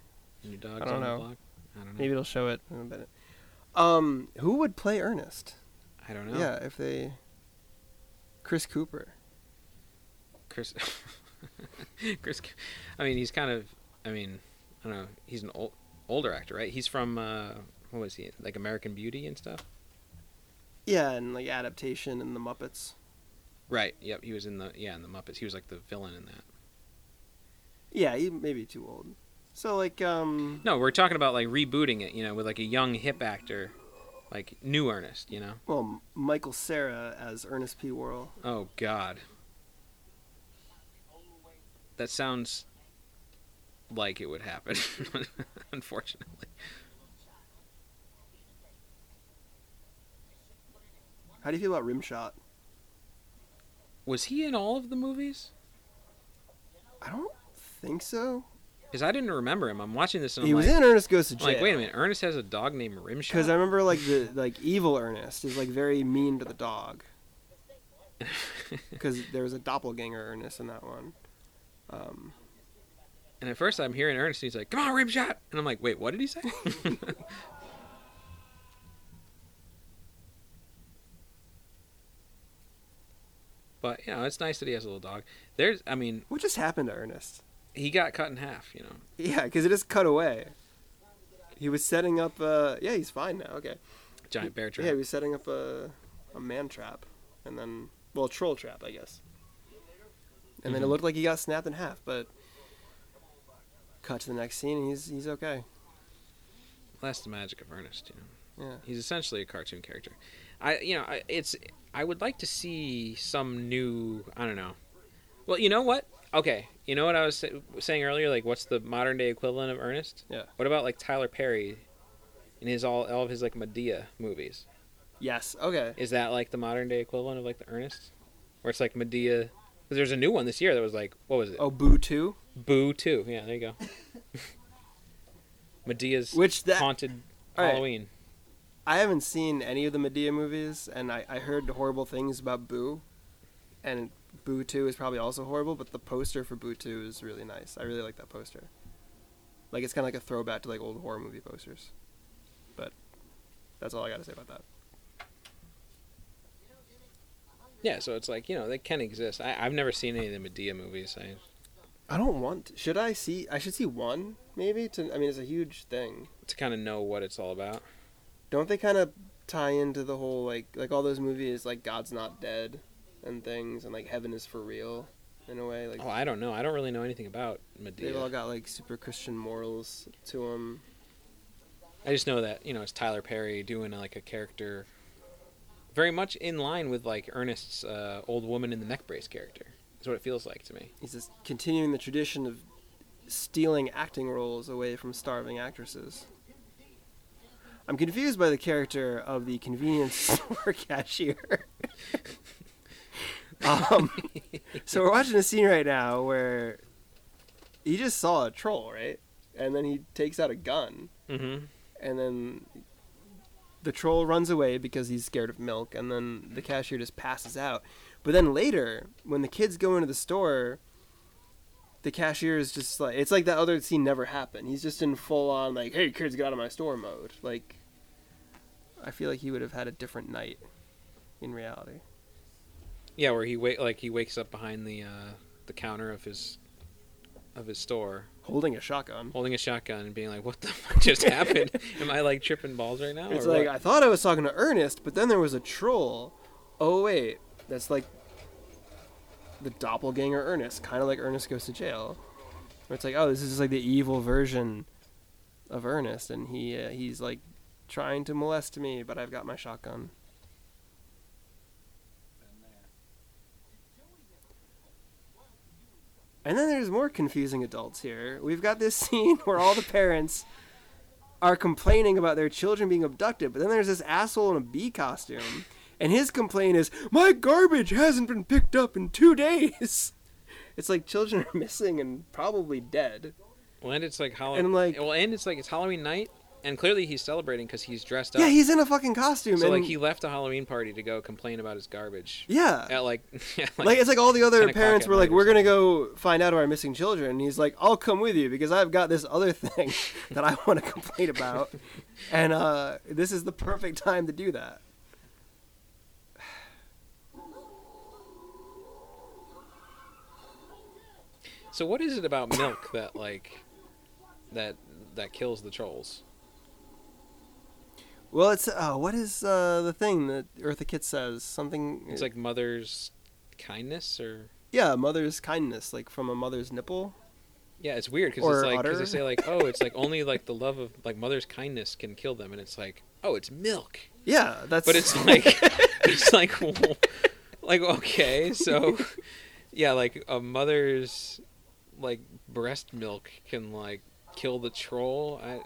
New dogs I don't on know. the block. I don't know. Maybe it'll show it in a minute. Um, who would play Ernest? I don't know. Yeah, if they. Chris Cooper. Chris. Chris. I mean, he's kind of. I mean, I don't know. He's an old, older actor, right? He's from. Uh, what was he? Like American Beauty and stuff. Yeah, and like adaptation and the Muppets. Right. Yep. He was in the yeah in the Muppets. He was like the villain in that. Yeah, he may be too old. So like um. No, we're talking about like rebooting it. You know, with like a young hip actor, like new Ernest. You know. Well, Michael Cera as Ernest P. Worrell. Oh God. That sounds like it would happen. Unfortunately. How do you feel about Rimshot? Was he in all of the movies? I don't think so. Because I didn't remember him. I'm watching this and I'm he was like, in Ernest Goes to I'm Jail. like, wait a minute. Ernest has a dog named Rimshot. Because I remember like the like evil Ernest is like very mean to the dog. Because there was a doppelganger Ernest in that one. Um, and at first I'm hearing Ernest, and he's like, "Come on, Rimshot," and I'm like, "Wait, what did he say?" but you know, it's nice that he has a little dog. There's, I mean, what just happened to Ernest? he got cut in half. You know, Yeah, because it just cut away. He was setting up. Uh, yeah, he's fine now. Okay. giant bear trap. Yeah, he was setting up a a man trap, and then well, a troll trap, I guess. And then it Mhm. looked like he got snapped in half, but cut to the next scene, and he's he's okay. That's the magic of Ernest. You know, Yeah. He's essentially a cartoon character. I you know I, it's I would like to see some new I don't know. Well, you know what? Okay, you know what I was sa- saying earlier. Like, what's the modern day equivalent of Ernest? Yeah. What about like Tyler Perry, in his all all of his like Madea movies? Yes. Okay. Is that like the modern day equivalent of like the Ernest, where it's like Madea? Because there's a new one this year that was like what was it? Oh, Boo Two, Boo Two. Yeah, there you go. Madea's which that haunted right. Halloween. I haven't seen any of the Madea movies, and I, I heard horrible things about Boo, and Boo Two is probably also horrible. But the poster for Boo Two is really nice. I really like that poster. Like it's kind of like a throwback to like old horror movie posters. But that's all I got to say about that. Yeah, so it's like you know they can exist. I, I've never seen any of the Madea movies. I I don't want. To. Should I see? I should see one maybe. To I mean, it's a huge thing. to kind of know what it's all about. Don't they kind of tie into the whole like like all those movies like God's Not Dead and things and like Heaven is for real in a way like Oh, I don't know. I don't really know anything about Madea. they've all got like super Christian morals to them. I just know that you know it's Tyler Perry doing like a character, very much in line with like Ernest's uh, old woman in the neck brace character. Is what it feels like to me. He's just continuing the tradition of stealing acting roles away from starving actresses. I'm confused by the character of the convenience store cashier. um, so we're watching a scene right now where he just saw a troll, right? And then he takes out a gun, Mm-hmm. and then the troll runs away because he's scared of milk, and then the cashier just passes out. But then later, when the kids go into the store, the cashier is just like it's like that other scene never happened. He's just in full on like, "Hey kids, get out of my store" mode. Like, I feel like he would have had a different night in reality. Yeah, where he wait like he wakes up behind the uh, the counter of his of his store, Holding a shotgun. holding a shotgun and being like, "What the fuck just happened? Am I like tripping balls right now?" It's like what?" I thought I was talking to Ernest, but then there was a troll. Oh wait, that's like the doppelganger Ernest, kind of like Ernest goes to jail. Where it's like, oh, this is just like the evil version of Ernest, and he uh, he's like trying to molest me, but I've got my shotgun. And then there's more confusing adults here. We've got this scene where all the parents are complaining about their children being abducted, but then there's this asshole in a bee costume, and his complaint is, "My garbage hasn't been picked up in two days." It's like children are missing and probably dead. well, and it's like Halloween. and, like- well, and it's like it's Halloween night, and clearly he's celebrating because he's dressed up. Yeah, he's in a fucking costume, so and like he left a Halloween party to go complain about his garbage. yeah. At like, yeah, Like, it's like all the other parents were like, "We're gonna go find out about our missing children." And he's like, "I'll come with you because I've got this other thing that I want to complain about, and uh, this is the perfect time to do that." So what is it about milk that like that that kills the trolls? Well, it's uh, what is uh, the thing that Eartha Kitt says? Something. It's like mother's kindness or yeah, mother's kindness, like from a mother's nipple. yeah, it's weird because it's like because they say like oh it's like only like the love of like mother's kindness can kill them and it's like oh it's milk Yeah, that's. but it's like it's like like okay so yeah like a mother's like breast milk can like kill the troll I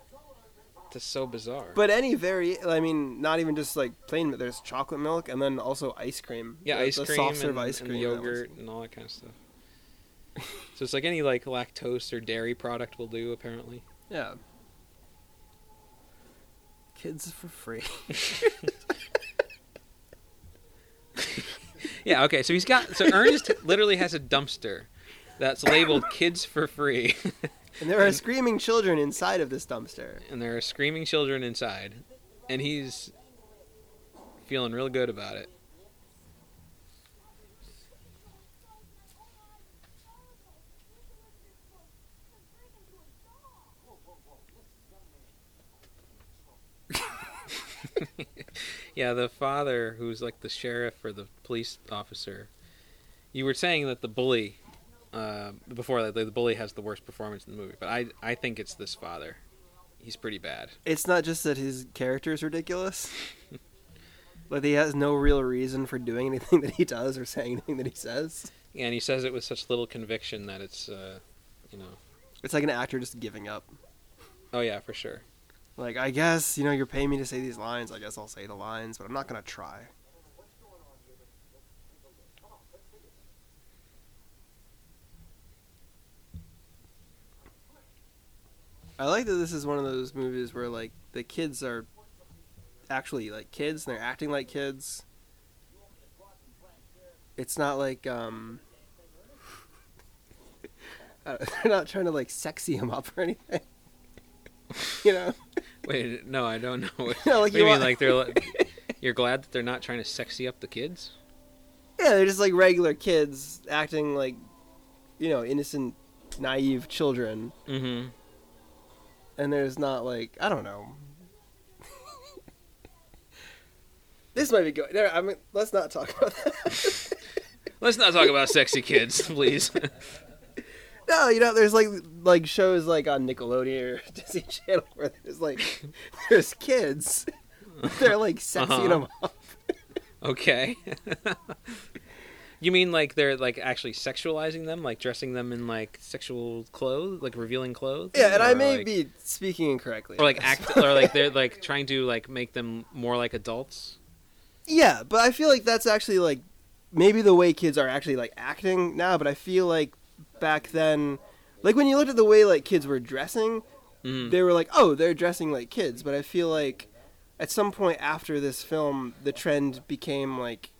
that's so bizarre But any very, I mean, not even just like plain. milk. There's chocolate milk and then also ice cream. Yeah, The- ice the cream, soft and, serve ice and cream. that was- yogurt and all that kind of stuff. so it's like any like lactose or dairy product will do apparently. Yeah. Kids for free. Yeah, okay. So he's got so Ernest literally has a dumpster that's labeled kids for free And there are screaming children inside of this dumpster. and there are screaming children inside and he's feeling real good about it. Yeah, the father who's like the sheriff or the police officer. You were saying that the bully uh, before that the bully has the worst performance in the movie, but I I think it's this father. he's pretty bad. It's not just that his character is ridiculous. like he has no real reason for doing anything that he does or saying anything that he says. Yeah, And he says it with such little conviction that it's, uh, you know, It's like an actor just giving up. oh yeah, for sure. Like I guess you know you're paying me to say these lines. I guess I'll say the lines, but I'm not gonna try. I like that this is one of those movies where like the kids are actually like kids and they're acting like kids. It's not like um uh, they're not trying to like sexy him up or anything. you know? Wait, no, I don't know. What, Yeah, like what you you mean, want- like they're like, you're glad that they're not trying to sexy up the kids? Yeah, they're just like regular kids acting like, you know, innocent, naive children. Mm-hmm. And there's not like I don't know. this might be good. There, I mean, let's not talk about that. Let's not talk about sexy kids, please. no, you know, there's like like shows like on Nickelodeon or Disney Channel where there's like there's kids. They're like sexing Uh-huh. them up. okay. You mean like they're like actually sexualizing them, like dressing them in like sexual clothes, like revealing clothes? Yeah, and I may like- be speaking incorrectly. or like act, or like they're like trying to like make them more like adults. Yeah, but I feel like that's actually like maybe the way kids are actually like acting now, but I feel like back then like when you looked at the way like kids were dressing, Mm. they were like, "Oh, they're dressing like kids." But I feel like at some point after this film, the trend became like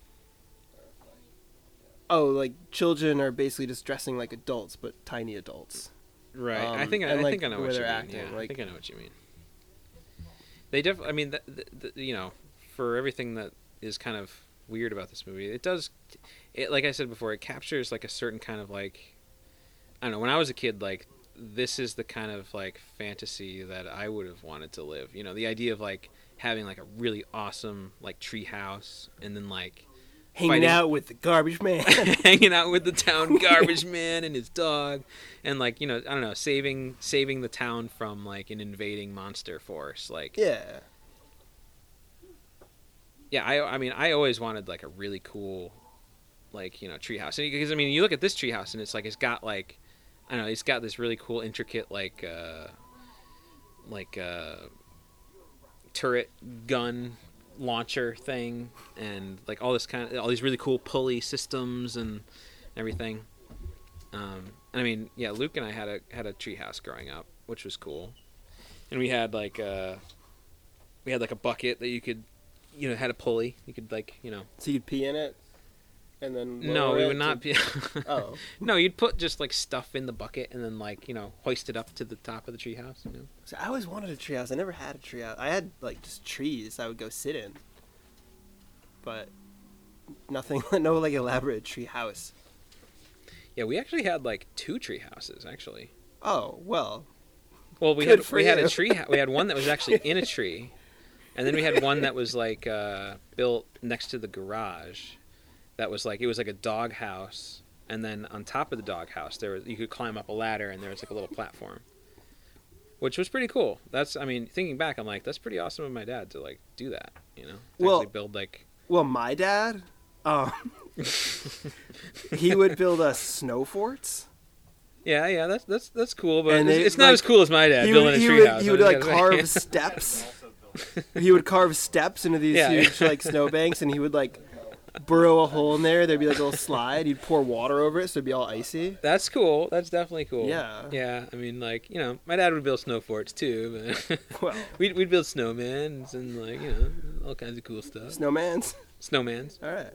oh, like children are basically just dressing like adults, but tiny adults. Right. I Um, think I, and, I like, think I know what you mean. acting, yeah, I think I know what you mean. They def. I mean, the, the, the, you know, for everything that is kind of weird about this movie, it does. It like I said before, it captures like a certain kind of like. I don't know. When I was a kid, like this is the kind of like fantasy that I would have wanted to live. You know, the idea of like having like a really awesome like tree house and then like Hanging Fighting- out with the garbage man. hanging out with the town garbage man and his dog and like you know i don't know saving saving the town from like an invading monster force like yeah. yeah i i mean i always wanted like a really cool like you know treehouse because i mean you look at this treehouse and it's like it's got like i don't know it's got this really cool intricate like uh like uh turret gun launcher thing and like all this kind of all these really cool pulley systems and everything. Um and i mean yeah luke and i had a had a treehouse growing up which was cool. And we had like uh we had like a bucket that you could you know had a pulley. You could like you know. So you'd pee in it and then no we it would to- not be Oh. no you'd put just like stuff in the bucket and then like you know hoist it up to the top of the treehouse you know So I always wanted a treehouse. I never had a treehouse. I had like just trees I would go sit in, but nothing. No like elaborate treehouse. yeah we actually had like two tree houses actually Oh well. Well, we Good had for we had a tree. hou- We had one that was actually in a tree, and then we had one that was like uh, built next to the garage. That was like it was like a dog house, and then on top of the dog house there was you could climb up a ladder, and there was like a little platform, which was pretty cool. That's I mean thinking back, I'm like that's pretty awesome of my dad to like do that. You know, to Well- actually build like Well, my dad, um, he would build us snow forts. yeah yeah that's that's that's cool, but And it's, they, it's not like, as cool as my dad he building would, a he tree would, house. he would like carve steps. he would carve steps into these Yeah, huge yeah. like snowbanks, and he would like burrow a hole in there. There'd be like a little slide. You'd pour water over it, so it'd be all icy. That's cool. That's definitely cool. Yeah. Yeah. I mean, like you know, my dad would build snow forts too, but Well, we'd we'd build snowmen and like you know all kinds of cool stuff. snowman's. Snowmans. All right.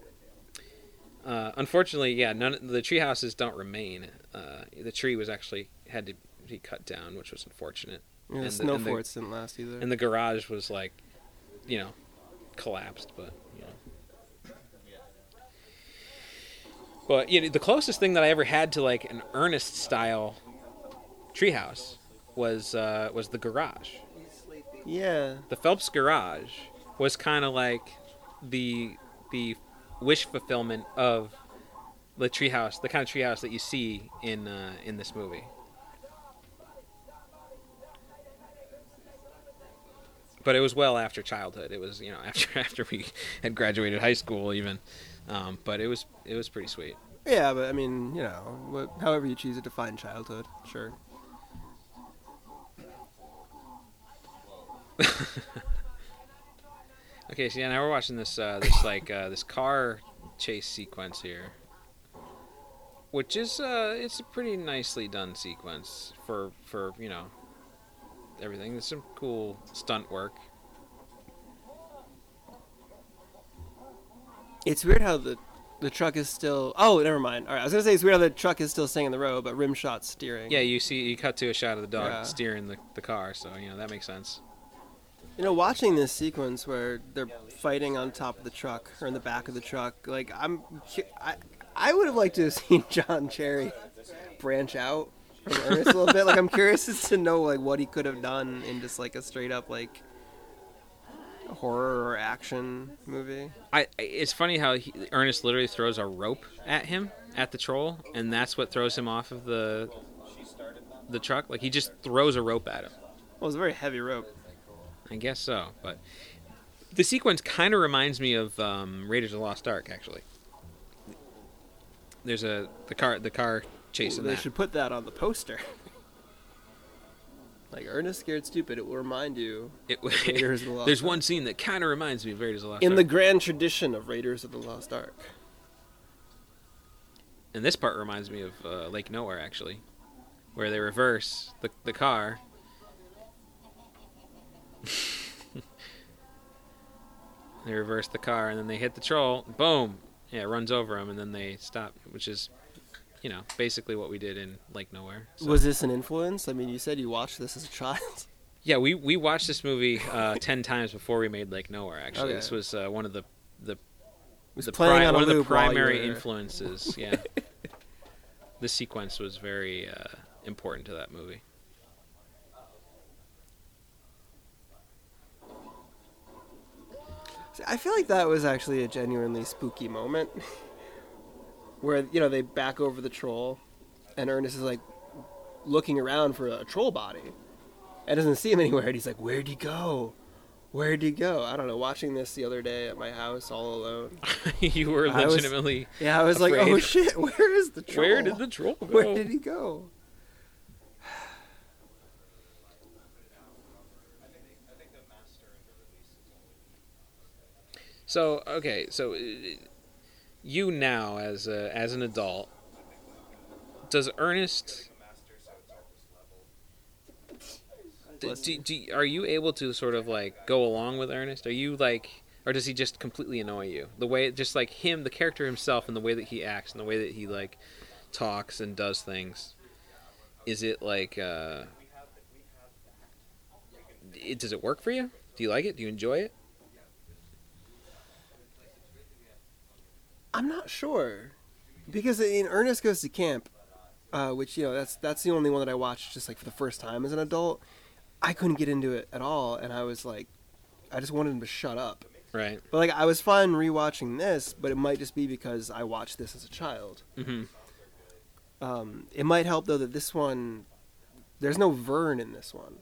Uh, unfortunately, yeah, none of the tree houses don't remain. Uh, the tree was actually had to be cut down, which was unfortunate. Yeah, And the snow and the- forts didn't last either. And the garage was like, you know, collapsed, but you know. But you know, the closest thing that I ever had to like an Ernest style treehouse was uh, was the garage. yeah. The Phelps garage was kind of like the the wish fulfillment of the treehouse, the kind of treehouse that you see in uh, in this movie. but it was well after childhood. It was you know after after we had graduated high school even, um, but it was it was pretty sweet. Yeah, but I mean, you know, what, however you choose to define childhood, sure. Okay, so yeah, now we're watching this uh, this like uh, this car chase sequence here, which is uh, it's a pretty nicely done sequence for for you know everything. There's some cool stunt work. It's weird how the the truck is still. Oh, never mind. All right, I was gonna say it's weird how the truck is still staying in the road, but Rimshot steering. Yeah, you see, you cut to a shot of the dog Yeah. steering the, the car, so you know that makes sense. You know, watching this sequence where they're fighting on top of the truck or in the back of the truck, like I'm, I, I would have liked to have seen John Cherry branch out from Ernest a little bit. Like I'm curious as to know like what he could have done in just like a straight up like horror or action movie. I it's funny how he, Ernest literally throws a rope at him at the troll, and that's what throws him off of the the truck. Like he just throws a rope at him. Well, it's a very heavy rope. I guess so, but the sequence kind of reminds me of um, Raiders of the Lost Ark. Actually, there's a the car the car chasing they that. should put that on the poster. like Ernest Scared Stupid, it will remind you It, Raiders of the Lost there's Ark. one scene that kind of reminds me of Raiders of the Lost in Ark, the grand tradition of Raiders of the Lost Ark. and this part reminds me of uh, Lake Nowhere actually, where they reverse the the car. they reverse the car and then they hit the troll. Boom! Yeah, it runs over him and then they stop, which is, you know, basically what we did in Lake Nowhere. So- Was this an influence? I mean, you said you watched this as a child. Yeah, we we watched this movie uh, ten times before we made Lake Nowhere. Actually, Okay. this was uh, one of the the was the playing pri- on a one of the loop while you primary were- influences. Yeah, the sequence was very uh, important to that movie. I feel like that was actually a genuinely spooky moment, where you know they back over the troll, and Ernest is like looking around for a troll body, and doesn't see him anywhere, and he's like, "Where'd he go? Where'd he go?" I don't know. Watching this the other day at my house all alone, you were I was- legitimately. yeah, I was like, Afraid. "Oh shit, where is the troll? Where did the troll go? Where did he go?" So okay, so uh, you now as a, as an adult, does Ernest? Do, do, do, are you able to sort of like go along with Ernest? Are you like, or does he just completely annoy you? The way, just like him, the character himself, and the way that he acts, and the way that he like talks and does things. Is it like, uh, it, does it work for you? Do you like it? Do you enjoy it? I'm not sure, because in Ernest Goes to Camp, uh, which you know that's that's the only one that I watched just like for the first time as an adult. I couldn't get into it at all, and I was like, I just wanted him to shut up. Right. But like, I was fine rewatching this, but it might just be because I watched this as a child. hmm Um, it might help though that this one, there's no Vern in this one.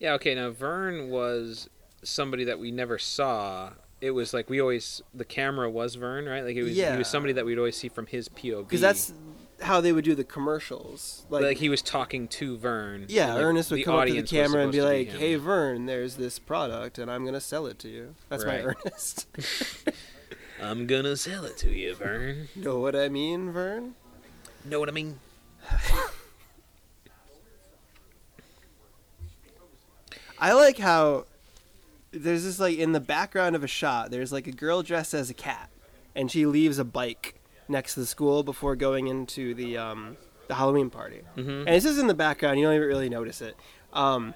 Yeah, okay. Now Vern was somebody that we never saw. It was like we always the camera was Vern, right? Like it was yeah. he was somebody that we'd always see from his POV. Because that's how they would do the commercials. like, Like, he was talking to Vern. yeah, like, Ernest would come up to the camera and be like, him. "Hey, Vern, there's this product, and I'm gonna sell it to you." That's my Ernest. I'm gonna sell it to you, Vern. know what I mean, Vern? Know what I mean? I like how there's this like in the background of a shot. There's like a girl dressed as a cat, and she leaves a bike next to the school before going into the um, the Halloween party. hmm And this is in the background. You don't even really notice it. Um,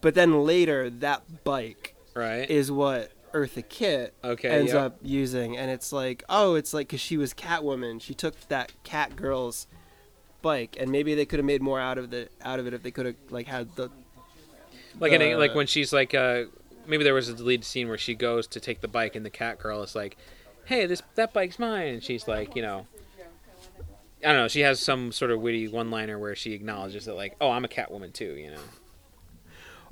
but then later, that bike Right. is what Eartha Kitt okay. ends yep. up using, and it's like, oh, it's like because she was Catwoman. She took that cat girl's bike, and maybe they could have made more out of the out of it if they could have like had the like in like when she's like uh maybe there was a deleted scene where she goes to take the bike and the cat girl is like hey this that bike's mine and she's like you know i don't know she has some sort of witty one liner where she acknowledges that like oh i'm a catwoman too you know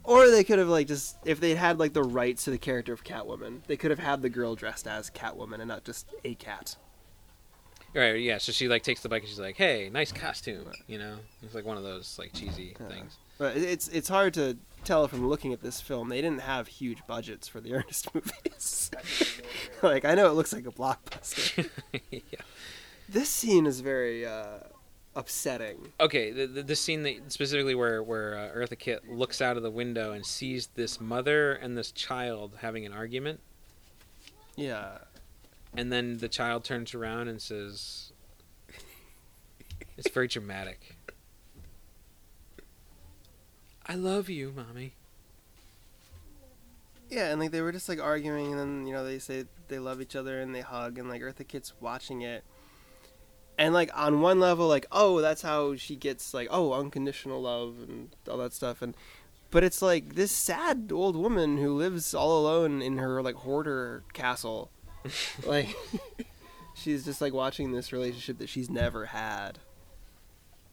Or they could have like just if they had like the rights to the character of Catwoman, they could have had the girl dressed as Catwoman and not just a cat. Right, yeah. So she like takes the bike and she's like, "Hey, nice costume," you know. It's like one of those like cheesy things. But it's it's hard to tell from looking at this film. They didn't have huge budgets for the Ernest movies. like I know it looks like a blockbuster. yeah. This scene is very uh, upsetting. Okay, the, the the scene that specifically where where uh, Eartha Kitt looks out of the window and sees this mother and this child having an argument, Yeah. and then the child turns around and says, "It's very dramatic." I love you, mommy. Yeah, and like they were just like arguing, and then you know they say they love each other and they hug, and like Eartha Kitt's watching it, and like on one level, like oh that's how she gets like oh unconditional love and all that stuff, and but it's like this sad old woman who lives all alone in her like hoarder castle, like she's just like watching this relationship that she's never had,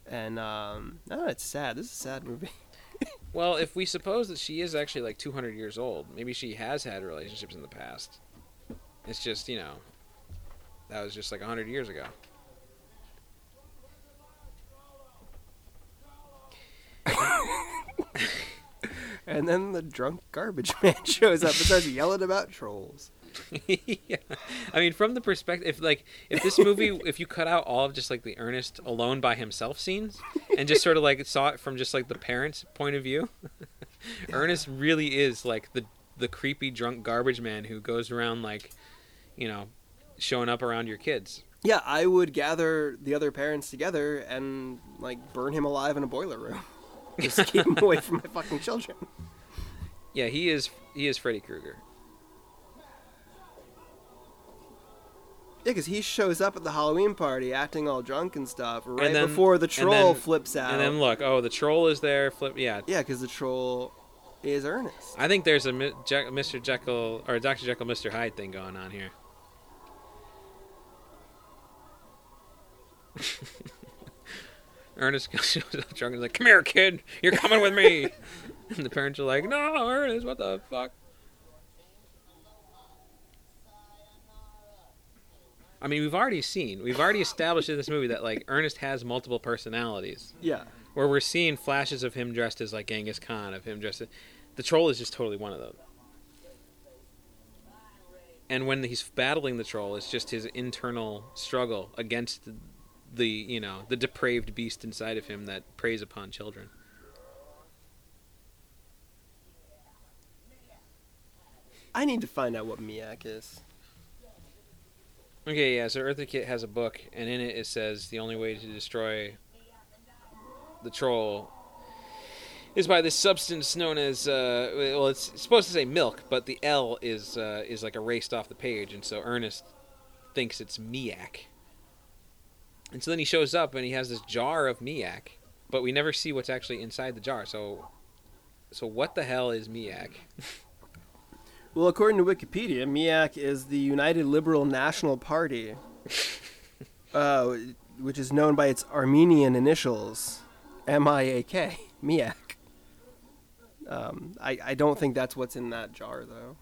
and um no, it's sad. This is a sad movie. Well, if we suppose that she is actually like 200 years old, maybe she has had relationships in the past. It's just, you know, that was just like 100 years ago. And then the drunk garbage man shows up and starts yelling about trolls. yeah. I mean, from the perspective, if like, if this movie, if you cut out all of just like the Ernest alone by himself scenes, and just sort of like saw it from just like the parents' point of view, Ernest really is like the the creepy drunk garbage man who goes around like, you know, showing up around your kids. Yeah, I would gather the other parents together and like burn him alive in a boiler room. Just keep him away from my fucking children. Yeah, he is he is Freddy Krueger. Yeah, because he shows up at the Halloween party acting all drunk and stuff right then- before the troll then- flips out. And then look, oh, the troll is there. Flip, yeah. yeah, because the troll is Ernest. I think there's a Mi- Je- Mr. Jekyll or Dr. Jekyll, Mr. Hyde thing going on here. Ernest shows up drunk and is like, "Come here, kid. You're coming with me." and the parents are like, "No, Ernest, what the fuck?" I mean, we've already seen, we've already established in this movie that like Ernest has multiple personalities Yeah. where we're seeing flashes of him dressed as like Genghis Khan, of him dressed as the troll is just totally one of them. And when he's battling the troll, it's just his internal struggle against the, the you know the depraved beast inside of him that preys upon children. I need to find out what Miak is. Okay, yeah. So Eartha Kitt has a book, and in it it says the only way to destroy the troll is by this substance known as uh, well, it's supposed to say milk, but the L is uh, is like erased off the page, and so Ernest thinks it's Miak. And so then he shows up, and he has this jar of Miak, but we never see what's actually inside the jar. So, so what the hell is Miak? Well, according to Wikipedia, Miak is the United Liberal National Party, uh, which is known by its Armenian initials, M-I-A-K, Miak. Um, I, I don't think that's what's in that jar, though.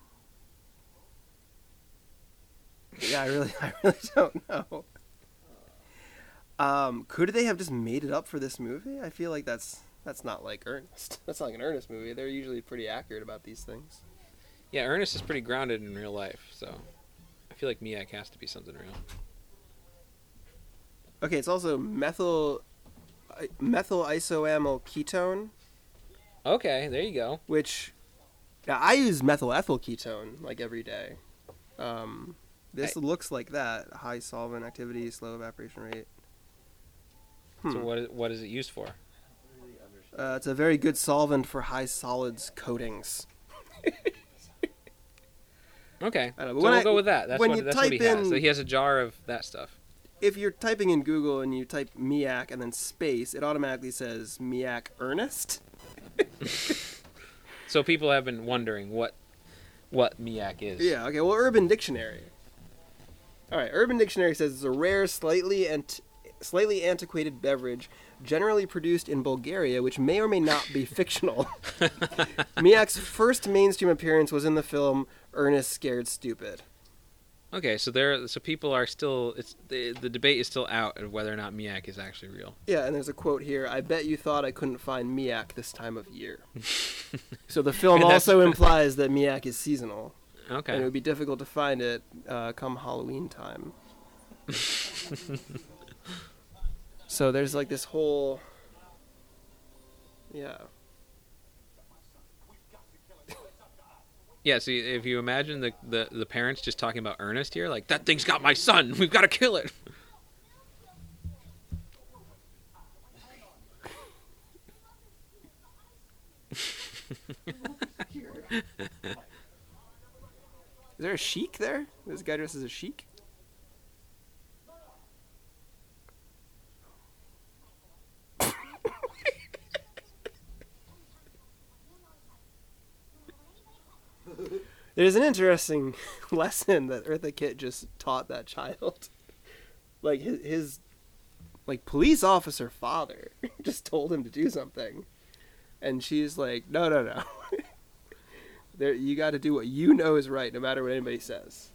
Yeah, I really, I really don't know. Um, could they have just made it up for this movie? I feel like that's that's not like Ernest. That's not like an Ernest movie. They're usually pretty accurate about these things. Yeah, Ernest is pretty grounded in real life, so I feel like Miak has to be something real. Okay, it's also methyl i- methyl isoamyl ketone, Okay, there you go. which now, I use methyl ethyl ketone like every day. Um, this looks like that: high solvent activity, slow evaporation rate. So Hmm. what is, what is it used for? Uh, it's a very good solvent for high solids coatings. Okay, I don't know, so we'll I- go with that. That's when what you that's what he type has. So he has a jar of that stuff. If you're typing in Google and you type Miak and then space, it automatically says Miak Ernest. So people have been wondering what what Miak is. Yeah, okay. Well, Urban Dictionary. All right, Urban Dictionary says it's a rare, slightly ant- slightly antiquated beverage generally produced in Bulgaria, which may or may not be fictional. Miak's first mainstream appearance was in the film Ernest Scared Stupid. Okay, so there, so people are still. It's the the debate is still out of whether or not Miak is actually real. Yeah, and there's a quote here. I bet you thought I couldn't find Miak this time of year. so the film also implies that Miak is seasonal, Okay. and it would be difficult to find it uh, come Halloween time. so there's like this whole, yeah. Yeah. See, if you imagine the, the the parents just talking about Ernest here, like that thing's got my son. We've got to kill it. Is there a sheik there? This guy dressed as a sheik. There's an interesting lesson that Eartha Kitt just taught that child. Like his, his like police officer father just told him to do something. And she's like, "No, no, no. there you got to do what you know is right no matter what anybody says."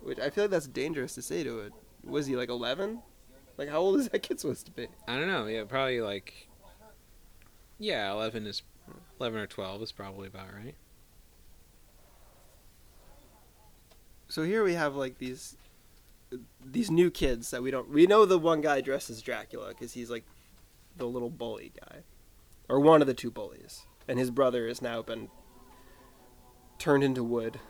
Which I feel like that's dangerous to say to it. Was he like 11? Like how old is that kid supposed to be? I don't know. Yeah, probably like. Yeah, eleven is, eleven or twelve is probably about right. So here we have like these these new kids that we don't we know the one guy dressed as Dracula cuz he's like the little bully guy or one of the two bullies and his brother has now been turned into wood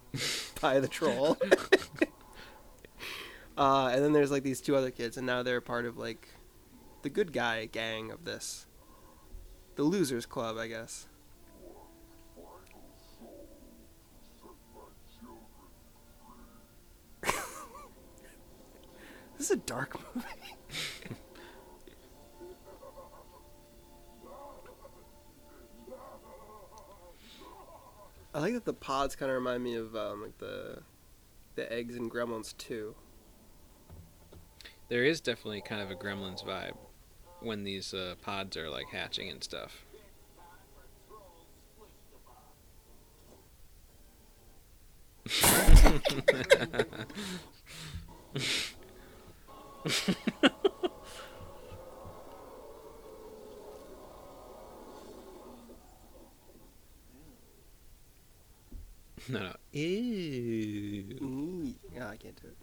by the troll. uh, and then there's like these two other kids and now they're part of like the good guy gang of this. The losers club, I guess. This is a dark movie. I like that the pods kind of remind me of um, like the the eggs in Gremlins too. There is definitely kind of a Gremlins vibe when these uh, pods are like hatching and stuff. no, no. Ew. Mm, Yeah, I can't do it.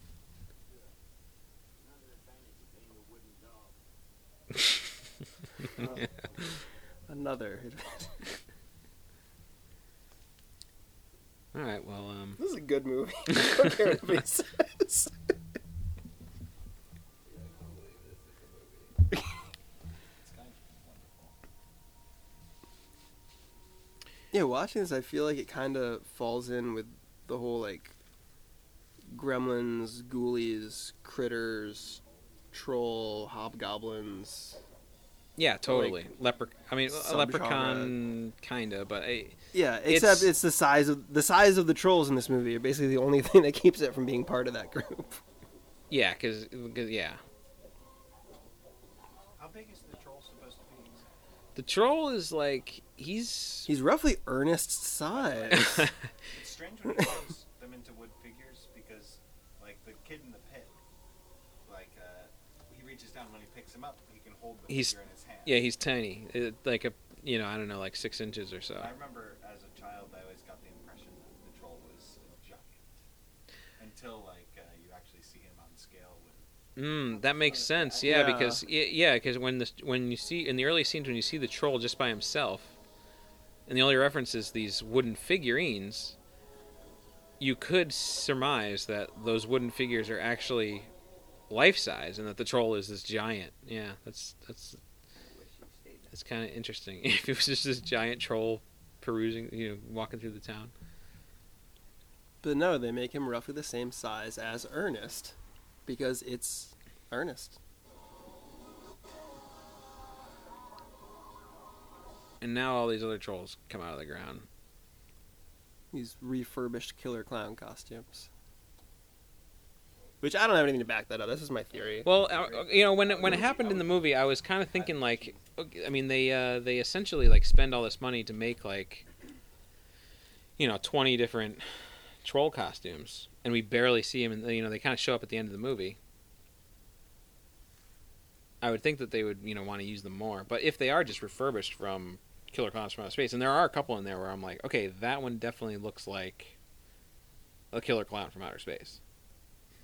Oh. Another. All right. Well, um, This is a good movie. I don't care what says. Yeah, watching this, I feel like it kind of falls in with the whole like gremlins, ghoulies, critters, troll, hobgoblins. yeah, totally. Lepre. I mean, a leprechaun, kinda, but I, Yeah, except It's- it's, the size of the size of the trolls in this movie are basically the only thing that keeps it from being part of that group. yeah, because, yeah, How big is the troll supposed to be? the troll is like he's. He's roughly Ernest's size. It's strange when he turns them into wood figures because, like, the kid in the pit, like, uh, he reaches down when he picks him up, he can hold the He's- figure in his hand. yeah, he's tiny, uh, like a you know I don't know like six inches or so. I remember as a child, I always got the impression that the troll was a giant until, like, uh, you actually see him on scale with. Mm, that makes sense. Yeah, Yeah. because yeah, because when the when you see in the early scenes when you see the troll just by himself, and the only reference is these wooden figurines, you could surmise that those wooden figures are actually life size, and that the troll is this giant. Yeah, that's that's that's kind of interesting. if it was just this giant troll perusing, you know, walking through the town. but no, they make him roughly the same size as Ernest because it's Ernest. And now all these other trolls come out of the ground. These refurbished killer clown costumes. Which I don't have anything to back that up. This is my theory. Well, uh, you know, when it, when it happened in the movie, I was kind of thinking like, I mean, they uh, they essentially like spend all this money to make like, you know, twenty different troll costumes, and we barely see them, and you know, they kind of show up at the end of the movie. I would think that they would, you know, want to use them more. But if they are just refurbished from Killer Clowns from Outer Space, and there are a couple in there where I'm like, okay, that one definitely looks like a Killer Clown from Outer Space.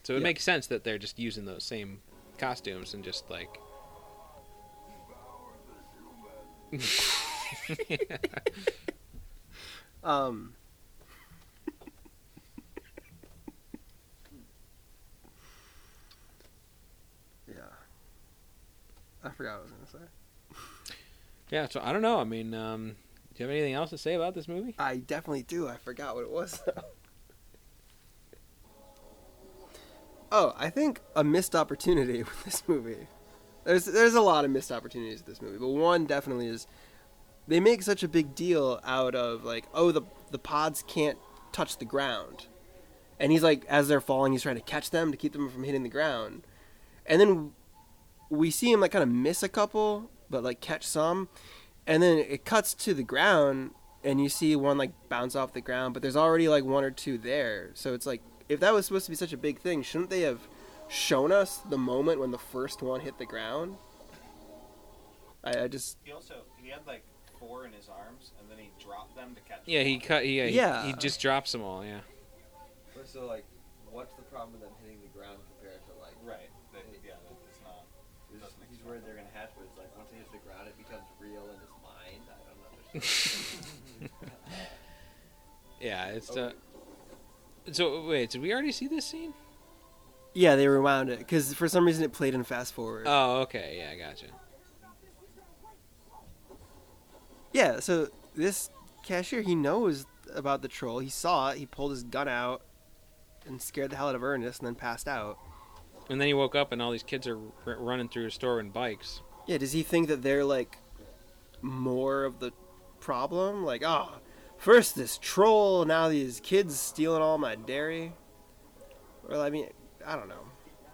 So it Yeah. makes sense that they're just using those same costumes and just like. Um. yeah. I forgot I was say. Yeah, so I don't know. I mean, um, do you have anything else to say about this movie? I definitely do. I forgot what it was. oh, I think a missed opportunity with this movie. There's there's a lot of missed opportunities with this movie, but one definitely is they make such a big deal out of like, oh, the the pods can't touch the ground, and he's like, as they're falling, he's trying to catch them to keep them from hitting the ground, and then we see him like kind of miss a couple, but like catch some, and then it cuts to the ground, and you see one like bounce off the ground, but there's already like one or two there. So it's like if that was supposed to be such a big thing, shouldn't they have shown us the moment when the first one hit the ground? I, I just He also he had like four in his arms, and then he dropped them to catch. Yeah, them he all. cut. Yeah, he, Yeah. he just drops them all. Yeah. So like, Yeah, it's. Uh, so wait, did we already see this scene? yeah, they rewound it because for some reason it played in fast forward. Oh, okay. Yeah, I gotcha. Yeah, so this cashier, he knows about the troll. He saw it. He pulled his gun out and scared the hell out of Ernest and then passed out. And then he woke up, and all these kids are r- running through a store in bikes. Yeah, does he think that they're like more of the problem? Like, oh, first this troll, now these kids stealing all my dairy? Well, I mean, I don't know.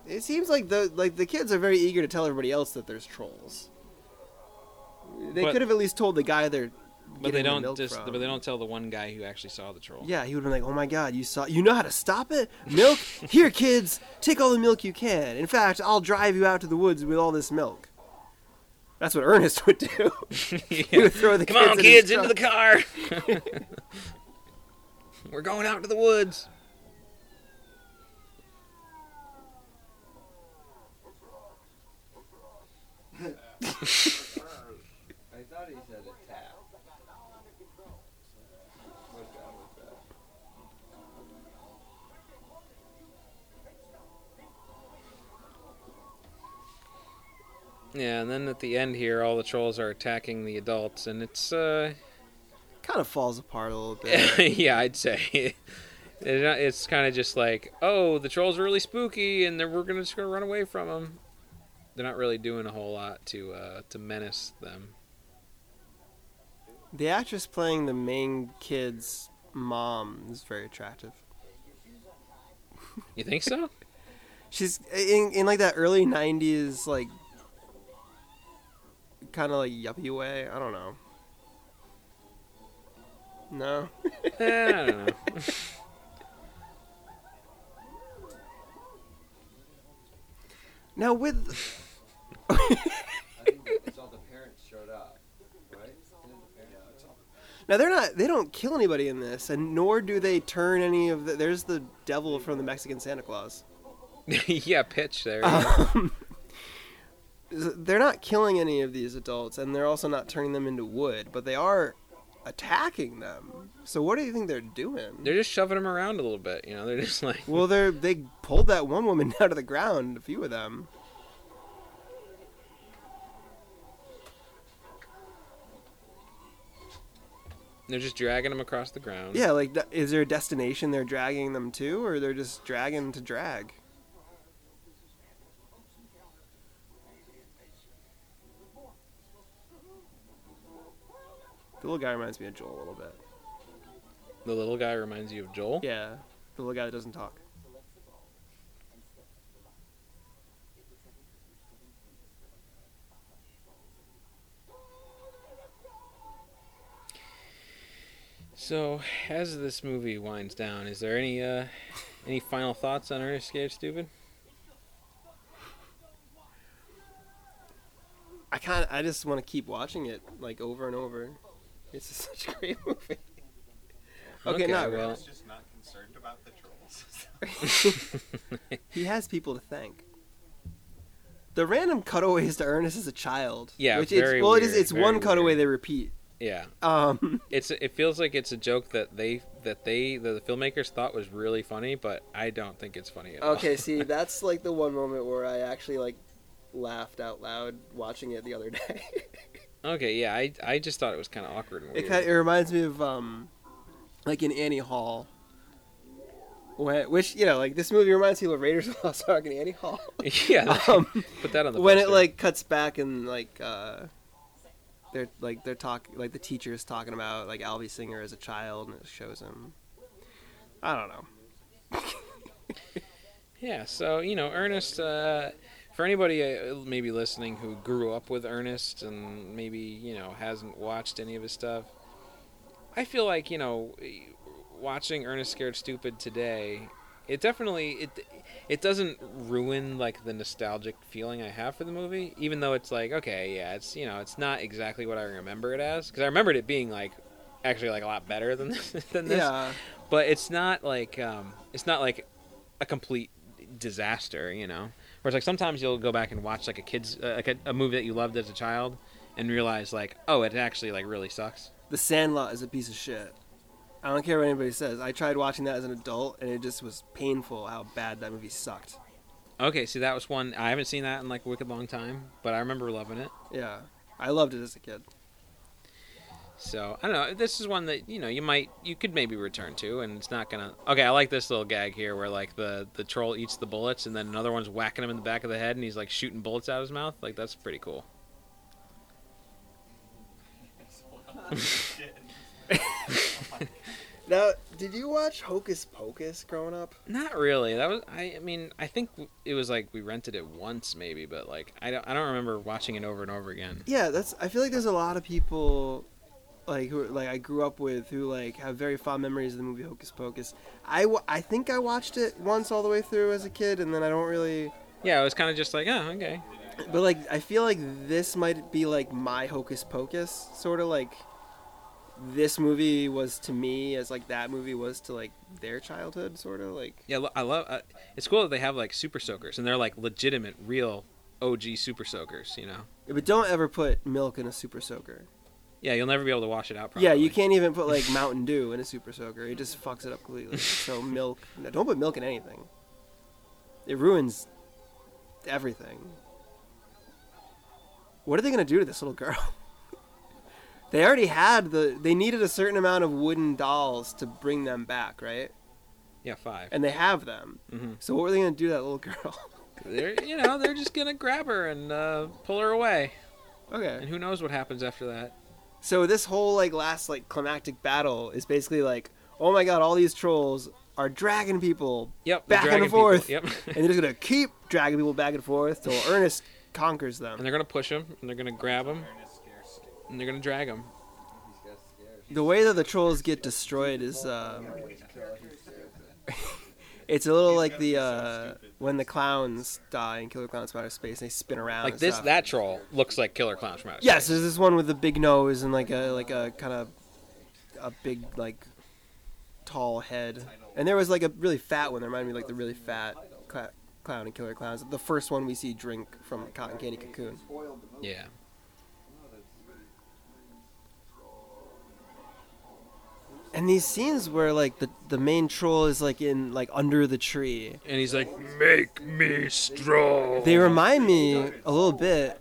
It seems like the like the kids are very eager to tell everybody else that there's trolls. They But- could have at least told the guy they're But they don't milk just. from. But they don't tell the one guy who actually saw the troll. Yeah, he would have been like, "Oh my God, you saw, you know how to stop it? Milk? Here, kids, take all the milk you can. In fact, I'll drive you out to the woods with all this milk." That's what Ernest would do. He would throw the Come on, in kids, into the car. We're going out to the woods. Yeah, and then at the end here, all the trolls are attacking the adults, and it's uh, Kind of falls apart a little bit. yeah, I'd say. It's not- It's kind of just like, oh, the trolls are really spooky, and then we're gonna just gonna run away from them. They're not really doing a whole lot to uh, to menace them. the actress playing the main kid's mom is very attractive. You think so? She's in, in like that early '90s, like kind of like yuppie way. I don't know. No. Eh, I don't know. Now with I think it's all the parents showed up, right? Didn't the parents show up? Now they're not. They don't kill anybody in this, and nor do they turn any of the. There's the devil from the Mexican Santa Claus. yeah, pitch there. Um, they're not killing any of these adults, and they're also not turning them into wood, but they are attacking them. So what do you think they're doing? They're just shoving them around a little bit. You know, they're just like, well, they're they pulled that one woman out of the ground. A few of them. they're just dragging them across the ground. Yeah, like is there a destination they're dragging them to, or they're just dragging to drag? The little guy reminds me of Joel a little bit. The little guy reminds you of Joel? Yeah, the little guy that doesn't talk. So, as this movie winds down, is there any uh, any final thoughts on Ernest Scared Stupid? I kind I just want to keep watching it like over and over. It's just such a great movie. Okay, not well, I just not concerned about the trolls. He has people to thank. The random cutaways to Ernest as a child. Yeah, which very it's well, it is. weird, It's very one cutaway weird. they repeat. yeah, Um, it's it feels like it's a joke that they that they that the filmmakers thought was really funny, but I don't think it's funny at all. okay, see, that's like the one moment where I actually like laughed out loud watching it the other day. Okay, yeah, I I just thought it was kind of awkward and weird. It kind of, it reminds me of um, like in Annie Hall. When, which you know, like this movie reminds me of Raiders of the Lost Ark and Annie Hall. yeah, um, put that on the when it like cuts back and like uh, they're like they're talking like the teacher is talking about like Alvy Singer as a child and it shows him. I don't know. Yeah, so you know, Ernest. Uh, for anybody uh, maybe listening who grew up with Ernest and maybe you know hasn't watched any of his stuff, I feel like you know, watching Ernest Scared Stupid today, it definitely it it doesn't ruin like the nostalgic feeling I have for the movie, even though it's like okay, yeah, it's you know, it's not exactly what I remember it as because I remembered it being like actually like a lot better than this, than this Yeah, but it's not like um, it's not like a complete disaster, you know. Whereas like sometimes you'll go back and watch like a kid's uh, like a, a movie that you loved as a child and realize like oh it actually like really sucks. The Sandlot is a piece of shit. I don't care what anybody says. I tried watching that as an adult and it just was painful how bad that movie sucked. Okay, see that was one I haven't seen that in like a wicked long time, but I remember loving it. Yeah, I loved it as a kid. So I don't know. This is one that you know you might you could maybe return to, and it's not gonna. Okay, I like this little gag here where like the the troll eats the bullets, and then another one's whacking him in the back of the head, and he's like shooting bullets out of his mouth. Like that's pretty cool. Now, did you watch Hocus Pocus growing up? Not really. That was I. I mean, I think it was like we rented it once, maybe, but like I don't. I don't remember watching it over and over again. Yeah, that's. I feel like there's a lot of people, like who like I grew up with who like have very fond memories of the movie Hocus Pocus. I, I think I watched it once all the way through as a kid, and then I don't really. Yeah, it was kind of just like, oh, okay. But like, I feel like this might be like my Hocus Pocus, sort of like. This movie was to me as like that movie was to like their childhood, sort of like. Yeah, I love. Uh, it's cool that they have like super soakers, and they're like legitimate, real OG super soakers. You know. But don't ever put milk in a super soaker. Yeah, you'll never be able to wash it out. Properly. Yeah, you can't even put like Mountain Dew in a super soaker. It just fucks it up completely. so milk, no, don't put milk in anything. It ruins everything. What are they gonna do to this little girl? they already had the. They needed a certain amount of wooden dolls to bring them back, right? Yeah, five. And they have them. hmm So what were they gonna do to that little girl? They're you know they're just gonna grab her and uh, pull her away, Okay. and who knows what happens after that. So this whole like last like climactic battle is basically like, oh my god, all these trolls are dragging people Yep. Back and people. forth. Yep. and they're just gonna keep dragging people back and forth till Ernest conquers them. and they're gonna push him, and they're gonna grab scares and they're gonna drag him. He's got scared. The way that the trolls get destroyed is, um, it's a little like the uh, when the clowns die in Killer Clowns from Outer Space, and they spin around. Like and this, stuff. that troll looks like Killer Clowns from Outer Space. Yes, Space. there's this one with the big nose and like a like a kind of a big like tall head, and there was like a really fat one that reminded me of, like the really fat cla- clown in Killer Clowns. The first one we see drink from Cotton Candy Cocoon. Spoiled the movie. Yeah. And these scenes where like the the main troll is like in like under the tree. And he's like, "Make me strong." They remind me a little bit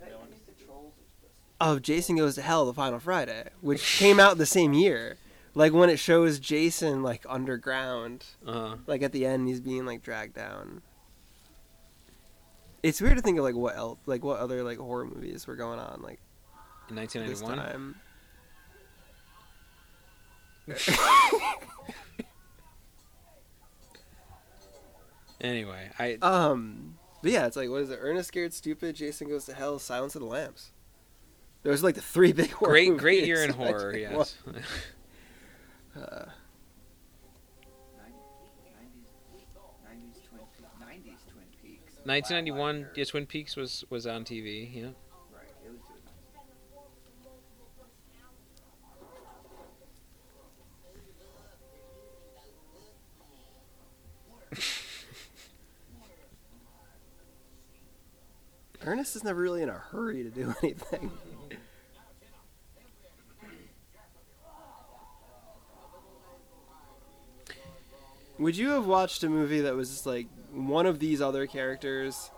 of Jason Goes to Hell: The Final Friday, which came out the same year. Like when it shows Jason like underground, Uh, like at the end he's being like dragged down. It's weird to think of like what else, like what other like horror movies were going on like in this 1991. Time. Anyway, I Um, but yeah, it's like what is it? Ernest Scared Stupid, Jason Goes to Hell, Silence of the Lambs. Those are like the three big horror great, great year in horror. Yes. Uh, 90s, 90s Twin Peaks. 90s Twin Peaks. 1991, yeah, Twin Peaks was was on TV. Yeah. Right, at least it was 90s. Ernest is never really in a hurry to do anything. Would you have watched a movie that was just like one of these other characters,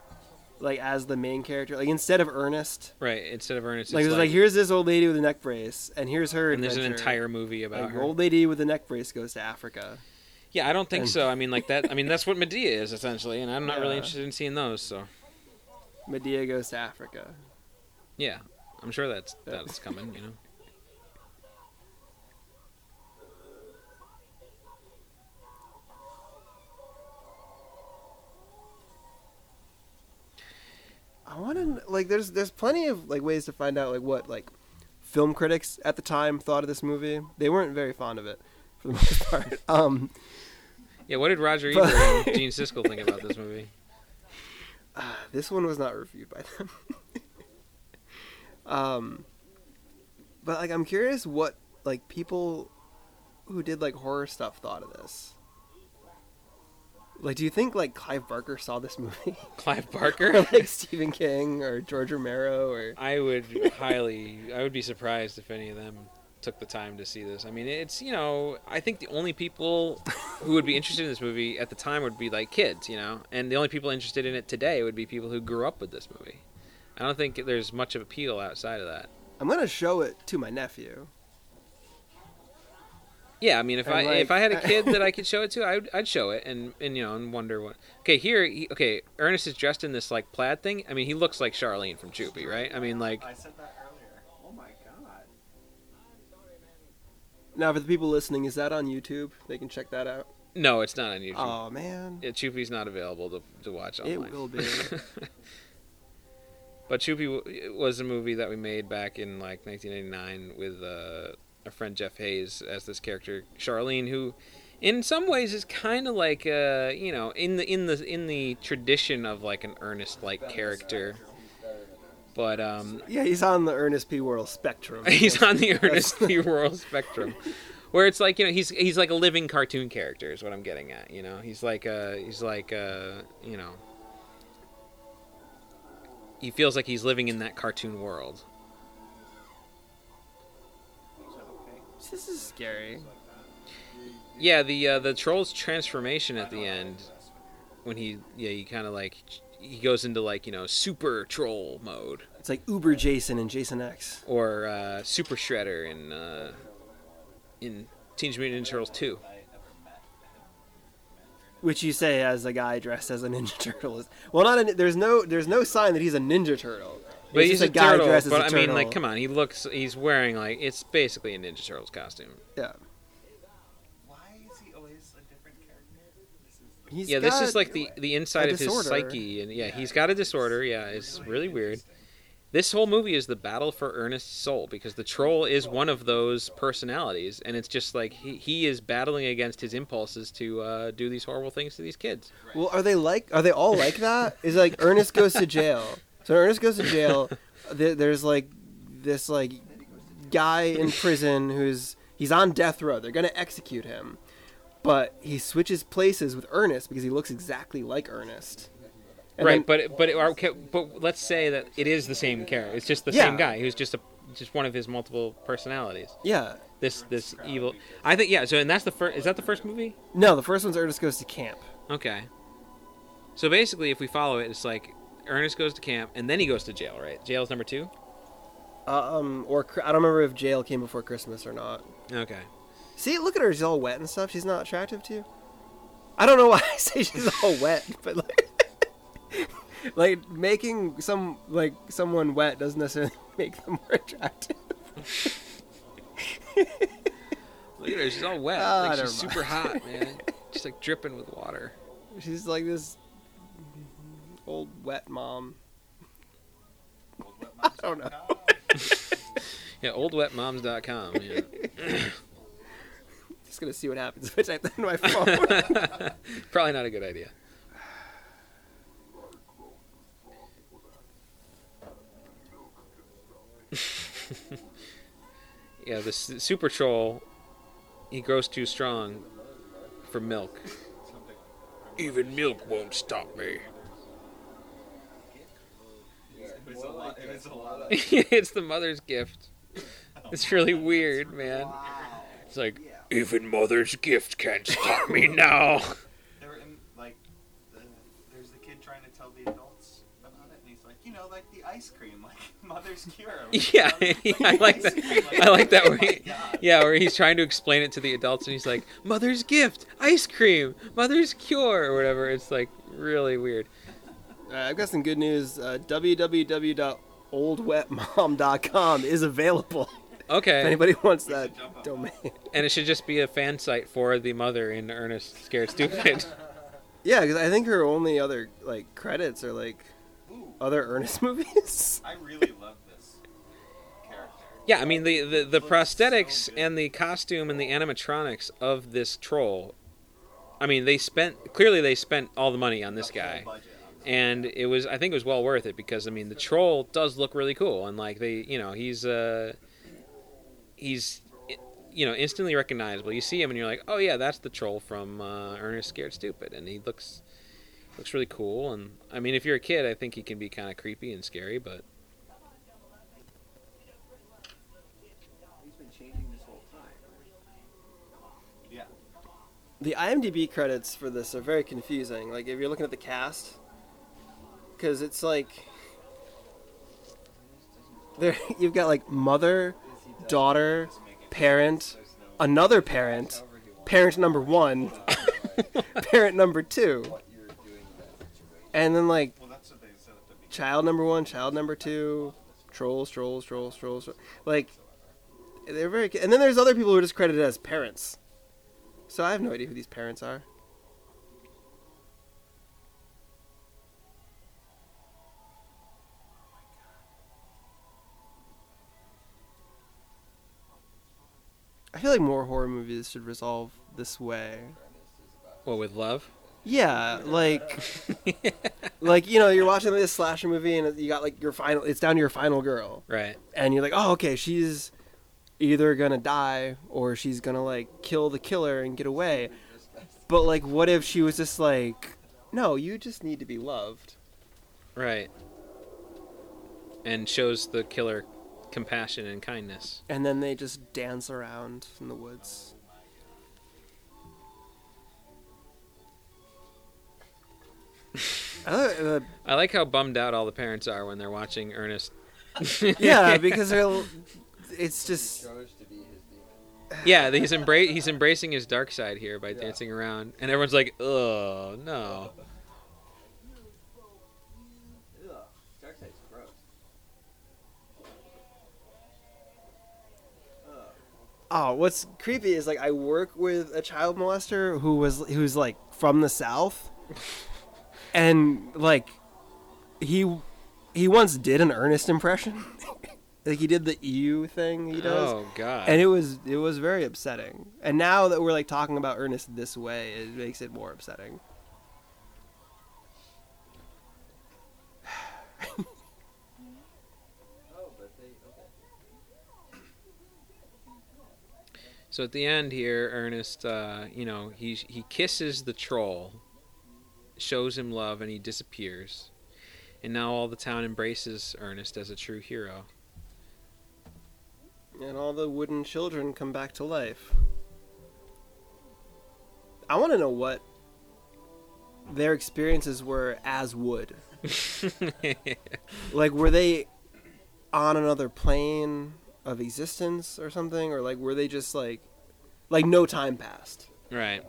like as the main character, like instead of Ernest? Right. Instead of Ernest, Like it's it was like, here's this old lady with a neck brace, and here's her. and there's an entire movie about like, her. old lady with a neck brace goes to Africa. Yeah, I don't think And- so. I mean, like that. I mean, that's what Madea is essentially, and I'm not really interested in seeing those. So Madea goes to Africa. yeah, I'm sure that's that's coming. You know. I want to like there's there's plenty of like ways to find out like what like film critics at the time thought of this movie. They weren't very fond of it for the most part. Um, Yeah. What did Roger Ebert and Gene Siskel think about this movie? this one was not reviewed by them. um, but like I'm curious what like people who did like horror stuff thought of this. Like, do you think like Clive Barker saw this movie, Clive or Barker. like Stephen King or George Romero, or I would highly, I would be surprised if any of them took the time to see this. I mean, it's you know, I think the only people who would be interested in this movie at the time would be like kids, you know, and the only people interested in it today would be people who grew up with this movie. I don't think there's much of appeal outside of that. I'm gonna show it to my nephew. Yeah, I mean, if And, I if I had a kid that I could show it to, I'd I'd show it and and you know and wonder what. Okay, here, he, okay, Ernest is dressed in this like plaid thing. I mean, he looks like Charlene from Choopy, right? I mean, like I said that Now, for the people listening, is that on YouTube? They can check that out. no, it's not on YouTube. Oh man, Yeah, Choopy's not available to to watch online. it will be. But Choopy w- was a movie that we made back in like 1989 with uh, our friend Jeff Hayes as this character Charlene, who, in some ways, is kind of like uh, you know in the in the in the tradition of like an earnest like character. But um, yeah, he's on the Ernest P. Worrell spectrum. he's on the Ernest P. Worrell spectrum, where it's like you know he's he's like a living cartoon character is what I'm getting at. You know, he's like uh he's like uh you know he feels like he's living in that cartoon world. This is scary. Yeah, the uh, the troll's transformation at the end, when he yeah he kind of like he goes into like you know super troll mode It's like Uber Jason and Jason X. or uh, super shredder in uh, in Teenage Mutant Ninja Turtles two. Which you say as a guy dressed as a Ninja Turtle. is- Well, not a, there's no there's no sign that he's a Ninja Turtle. But he's just a, turtle. dressed as a ninja. But a I mean, like, come on, he looks. He's wearing like it's basically a Ninja Turtles costume. Yeah, Why is he always a different character? This is the he's yeah, this is like the the inside of his psyche, and yeah, he's got a disorder. Yeah, it's really weird. This whole movie is the battle for Ernest's soul because the troll is one of those personalities, and it's just like he, he is battling against his impulses to uh, do these horrible things to these kids. Well, are they like? Are they all like that? Is like Ernest goes to jail. So Ernest goes to jail. There's like this like guy in prison who's he's on death row. They're gonna execute him, but he switches places with Ernest because he looks exactly like Ernest. And right, then- but but okay, but let's say that it is the same character. It's just the Yeah. same guy who's just a just one of his multiple personalities. yeah, This this evil. I think yeah. So and that's the first. Is that the first movie? no, the first one's Ernest goes to camp. Okay. So basically, if we follow it, it's like Ernest goes to camp and then he goes to jail. Right? Jail's number two. Uh, um, or I don't remember if jail came before Christmas or not. Okay. See, look at her. She's all wet and stuff. She's not attractive to you. I don't know why I say she's all wet, but like, like making some like someone wet doesn't necessarily make them more attractive. Look at her. She's all wet. Ah, like she's super hot, man. She's like dripping with water. She's like this old wet mom. I don't know. Yeah, oldwetmoms.com. Yeah. Just gonna see what happens if I type that in my phone. Probably not a good idea. yeah, the super troll, he grows too strong for milk. Even milk won't stop me. It lot. It was a lot. Of, it's the mother's gift. It's really weird, man. It's like, even mother's gift can't stop me now. they were in like, the, there's the kid trying to tell the adults about it, and he's like, you know, like the ice cream, like mother's cure. Yeah, I like that. I like that where he, yeah, where he's trying to explain it to the adults, and he's like, "Mother's gift, ice cream, mother's cure, or whatever." It's like really weird. Uh, I've got some good news. Uh, www.oldwetmom.com is available. If Okay, anybody wants We that should jump on domain. and it should just be a fan site for the mother in Ernest Scared Stupid. Yeah, because I think her only other like credits are like Ooh, other Ernest movies. I really love this character. yeah, I mean the the, the prosthetics so and the costume and the animatronics of this troll. I mean, they spent clearly they spent all the money on this guy. budget on this. and it was I think it was well worth it because I mean the troll does look really cool and like they you know he's uh he's you know instantly recognizable. You see him and you're like, oh yeah, that's the troll from uh, Ernest Scared Stupid, and he looks looks really cool. And I mean, if you're a kid, I think he can be kind of creepy and scary, but. Yeah. The IMDb credits for this are very confusing. Like if you're looking at the cast, because it's like there you've got like mother, daughter, parent, another parent, parent number one, parent number two, and then like child number one, child number two, trolls, trolls, trolls, trolls. trolls. Like they're very, and then there's other people who are just credited as parents. So I have no idea who these parents are. I feel like more horror movies should resolve this way. what with love? Yeah, like like you know, you're watching this slasher movie and you got like your final. It's down to your final girl, Right. and you're like, oh, okay, she's either gonna die or she's gonna like kill the killer and get away. But like, what if she was just like, no, you just need to be loved. Right. And shows the killer compassion and kindness. And then they just dance around in the woods. Uh, I like how bummed out all the parents are when they're watching Ernest. yeah, because they're, it's just Chose to be his demon. Yeah, he's embra- he's embracing his dark side here by dancing around, and everyone's like, "Oh no!" Oh, what's creepy is like I work with a child molester who was who's like from the south, and like he he once did an Ernest impression, like he did the EU thing he does, Oh god. and it was it was very upsetting. And now that we're like talking about Ernest this way, it makes it more upsetting. Oh, but they. Okay. So at the end here, Ernest, uh, you know, he he kisses the troll, shows him love, and he disappears. And now all the town embraces Ernest as a true hero. And all the wooden children come back to life. I want to know what their experiences were as wood. Like, were they on another plane of existence or something, or like were they just like, like no time passed? right.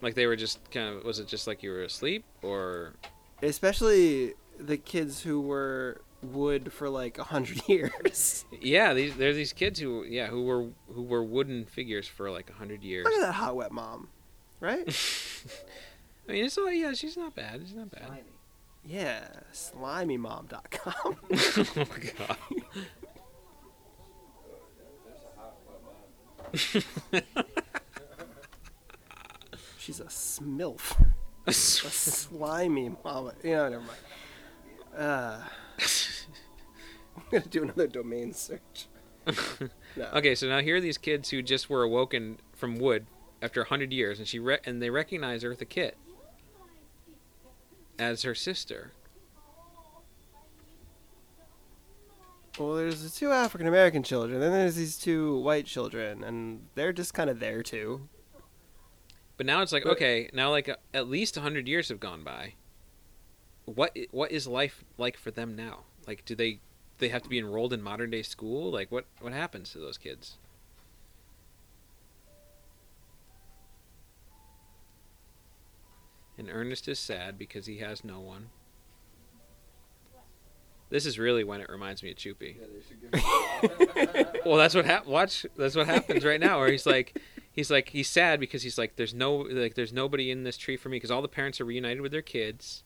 Like they were just kind of. Was it just like you were asleep, or Especially the kids who were wood for like a hundred years. yeah? These there's these kids who yeah who were who were wooden figures for like a hundred years. Look at that hot wet mom, right? I mean, it's all yeah. She's not bad. She's not bad. Slimy. yeah, slimymom.com. oh my god. Oh, yeah, there's a hot wet mom. she's a smilf, a slimy mama. Yeah, never mind. Uh, I'm gonna do another domain search. No. Okay, so now here are these kids who just were awoken from wood after hundred years, and she re- and they recognize Eartha Kitt as her sister. Well, there's the two African American children, then there's these two white children, and they're just kind of there too. But now it's like But- okay, now like uh, at least hundred years have gone by. What what is life like for them now? Like, do they they have to be enrolled in modern day school? Like, what what happens to those kids? And Ernest is sad because he has no one. This is really when it reminds me of Choopy. Yeah, they should give me Well, that's what hap- watch. That's what happens right now. Where he's like, he's like, he's sad because he's like, there's no, like, there's nobody in this tree for me because all the parents are reunited with their kids.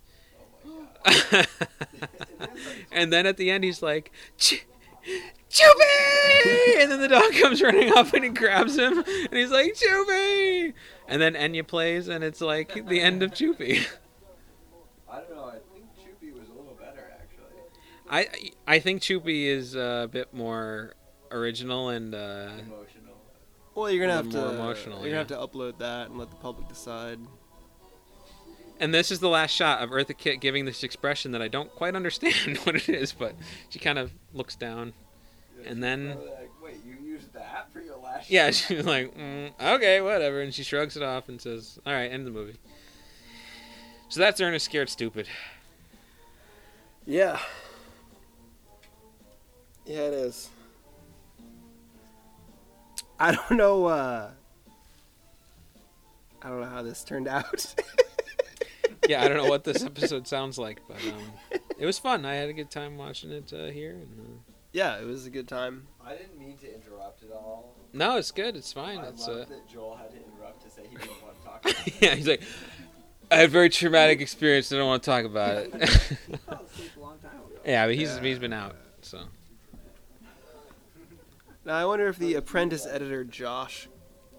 Oh and then at the end, he's like, Ch- Choopy! And then the dog comes running up and he grabs him, and he's like, Choopy! And then Enya plays, and it's like the end of Choopy. I don't know. I think Choopy was a little better actually. I I think Choopy is a bit more original and uh, Emotional. Well, you're gonna have little to emotional, you're yeah. gonna have to upload that and let the public decide. And this is the last shot of Eartha Kitt giving this expression that I don't quite understand what it is, but she kind of looks down. Yeah, And then- like, Wait, you used that for your last? Yeah, shot?" she's like, mm, okay, whatever, and she shrugs it off and says, "All right, end the movie." So that's Ernest Scared Stupid. Yeah. Yeah, it is. I don't know. uh I don't know how this turned out. Yeah, I don't know what this episode sounds like, but um, it was fun. I had a good time watching it uh, here. And, uh, yeah, it was a good time. I didn't mean to interrupt at all. no, it's good. It's fine. I It's love uh, that Joel had to interrupt to say he didn't want to talk about it. yeah. He's like, I had a very traumatic experience. I don't want to talk about it. I fell asleep a long time ago. yeah, but he's he's been out. So Now I wonder if the apprentice editor Josh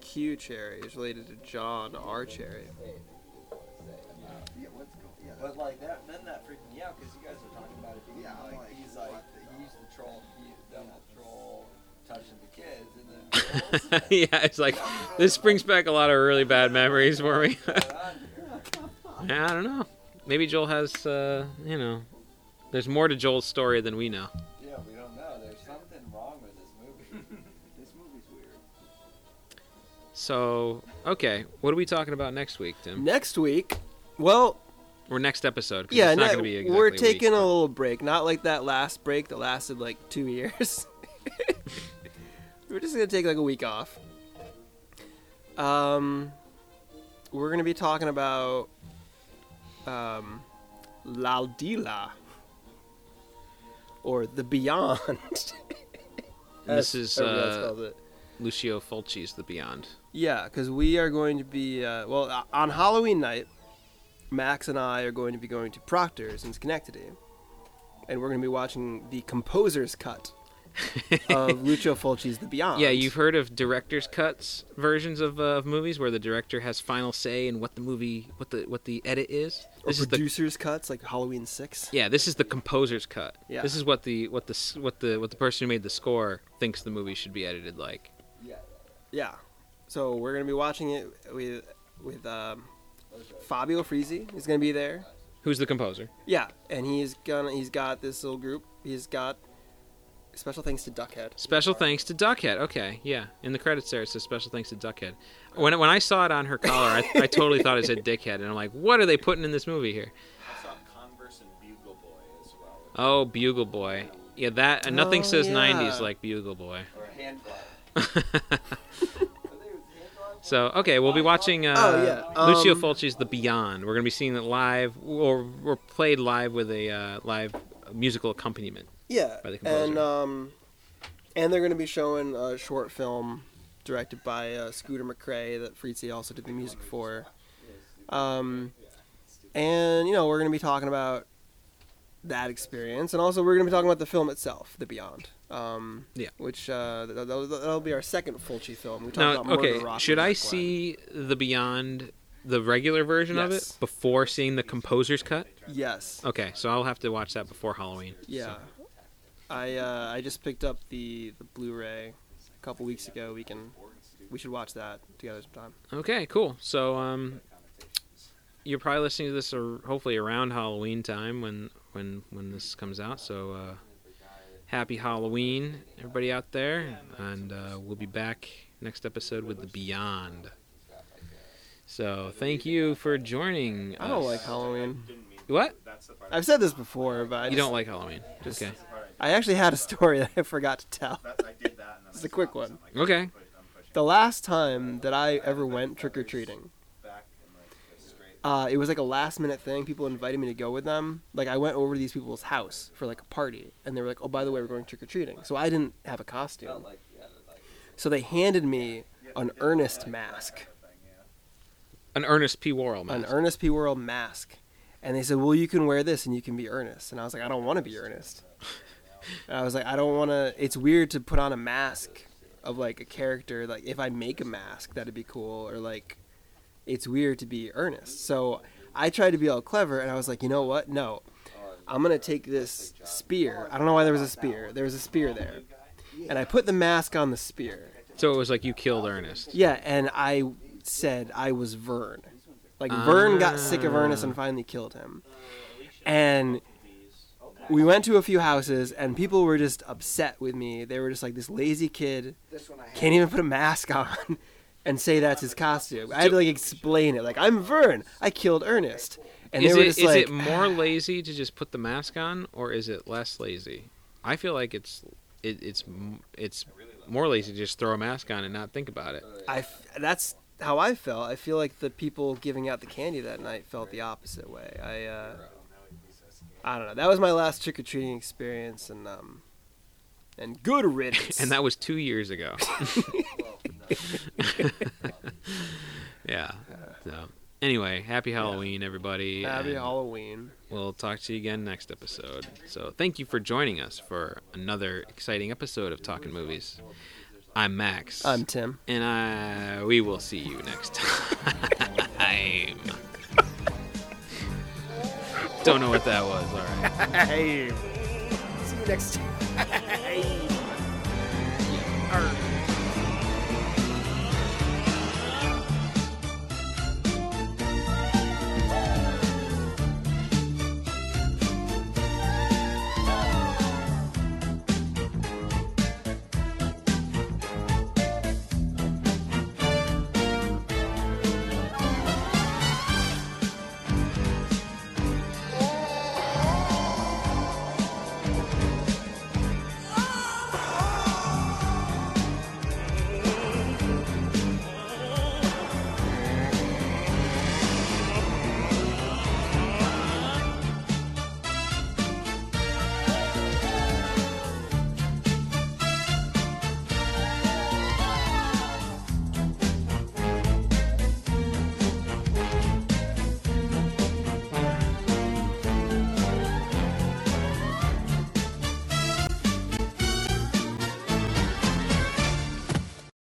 Q Cherry is related to John R Cherry. Yeah, what's going? Yeah, but like that, then that freaked me out because you guys were talking about it being Yeah, like, like, he's like what he's the troll, he's the devil troll, touching the kids, and then yeah, it's like this brings back a lot of really bad memories for me. What's going on here? yeah, I don't know. Maybe Joel has, uh, you know, there's more to Joel's story than we know. So, okay, what are we talking about next week, Tim? Next week, well, Or next episode. yeah, it's not no, going to be exactly we're a week, taking a little break. Not like that last break that lasted like two years. we're just gonna take like a week off. Um, we're gonna be talking about um, L'aldilà or the Beyond. This is uh. Lucio Fulci's The Beyond. Yeah, because we are going to be uh, well uh, on Halloween night. Max and I are going to be going to Proctor's in Schenectady, and we're going to be watching the composer's cut of Lucio Fulci's The Beyond. Yeah, you've heard of director's cuts versions of, uh, of movies where the director has final say in what the movie, what the what the edit is. or This is the producers' cuts like Halloween Six. yeah, this is the composer's cut. Yeah. This is what the what the what the what the person who made the score thinks the movie should be edited like. Yeah, Yeah, so we're going to be watching it with with um. Fabio Frizzi. He's going to be there. Who's the composer? Yeah, and he's gonna he's got this little group. He's got special thanks to Duckhead. Special thanks to Duckhead. Okay, yeah. In the credits there, it says special thanks to Duckhead. When when I saw it on her collar, I, I totally thought it said Dickhead, and I'm like, what are they putting in this movie here? I saw Converse and Bugle Boy as well. Oh, Bugle Boy. Yeah, that and nothing Oh, says yeah. '90s like Bugle Boy. Or hand glove. I think it was hand glove. So okay, we'll be watching uh, Oh, yeah. Lucio Um, Fulci's The Beyond. We're gonna be seeing it live, or we're played live with a uh, live musical accompaniment. Yeah, by the composer. and um, and they're going to be showing a short film directed by uh, Scooter McCrae that Frizzi also did the music for. Um, and you know we're going to be talking about that experience, and also we're going to be talking about the film itself, The Beyond. Um, Yeah. Which uh, that'll, that'll be our second Fulci film. We talked about okay, Rock should I Black. see The Beyond the regular version of it before seeing the composer's cut? Yes. Okay, so I'll have to watch that before Halloween. Yeah. I uh, I just picked up the the Blu-ray a couple weeks ago. We can we should watch that together sometime. Okay, cool. So um, you're probably listening to this or hopefully around Halloween time when when when this comes out. So uh, happy Halloween, everybody out there, and uh, we'll be back next episode with the Beyond. So thank you for joining. I don't us. like Halloween. what? That's the part. I've said this before, but I You just- don't like Halloween? Just- Okay. That's the part I actually had a story that I forgot to tell. I, that, I did that. And then It's a quick one. so I'm like, Okay. I'm push- I'm pushing The last time that I ever went trick or treating, back and like go straight. Uh, it was like a last minute thing. People invited me to go with them. Like I went over to these people's house for like a party, and they were like, "Oh, by the way, we're going trick or treating." So I didn't have a costume. So they handed me an Ernest mask, An Ernest P. Worrell mask. an. Ernest P. Worrell mask, and they said, "Well, you can wear this and you can be Ernest." And I was like, "I don't want to be Ernest." And I was like, "I don't want to." It's weird to put on a mask of like a character. Like if I make a mask, that'd be cool. Or like, it's weird to be Ernest. So I tried to be all clever, and I was like, you know what? No, I'm gonna take this spear. I don't know why there was a spear. There was a spear there, and I put the mask on the spear. so it was like you killed Ernest. Yeah, and I said I was Vern. Like Vern got sick of Ernest and finally killed him. And we went to a few houses and people were just upset with me. They were just like this lazy kid can't even put a mask on and say that's his costume. I had to like explain it. Like I'm Vern. I killed Ernest. And is they were it just is like it more lazy to just put the mask on, or is it less lazy? I feel like it's it, it's it's more lazy to just throw a mask on and not think about it. I f- that's how I felt. I feel like the people giving out the candy that night felt the opposite way. I uh, I don't know. That was my last trick or treating experience, and um, and good riddance. And that was two years ago. yeah. So anyway, happy Halloween, everybody. happy and Halloween. We'll talk to you again next episode. So thank you for joining us for another exciting episode of Talking Movies. I'm Max. I'm Tim. and I we will see you next time. Don't know what that was. All right. Next time.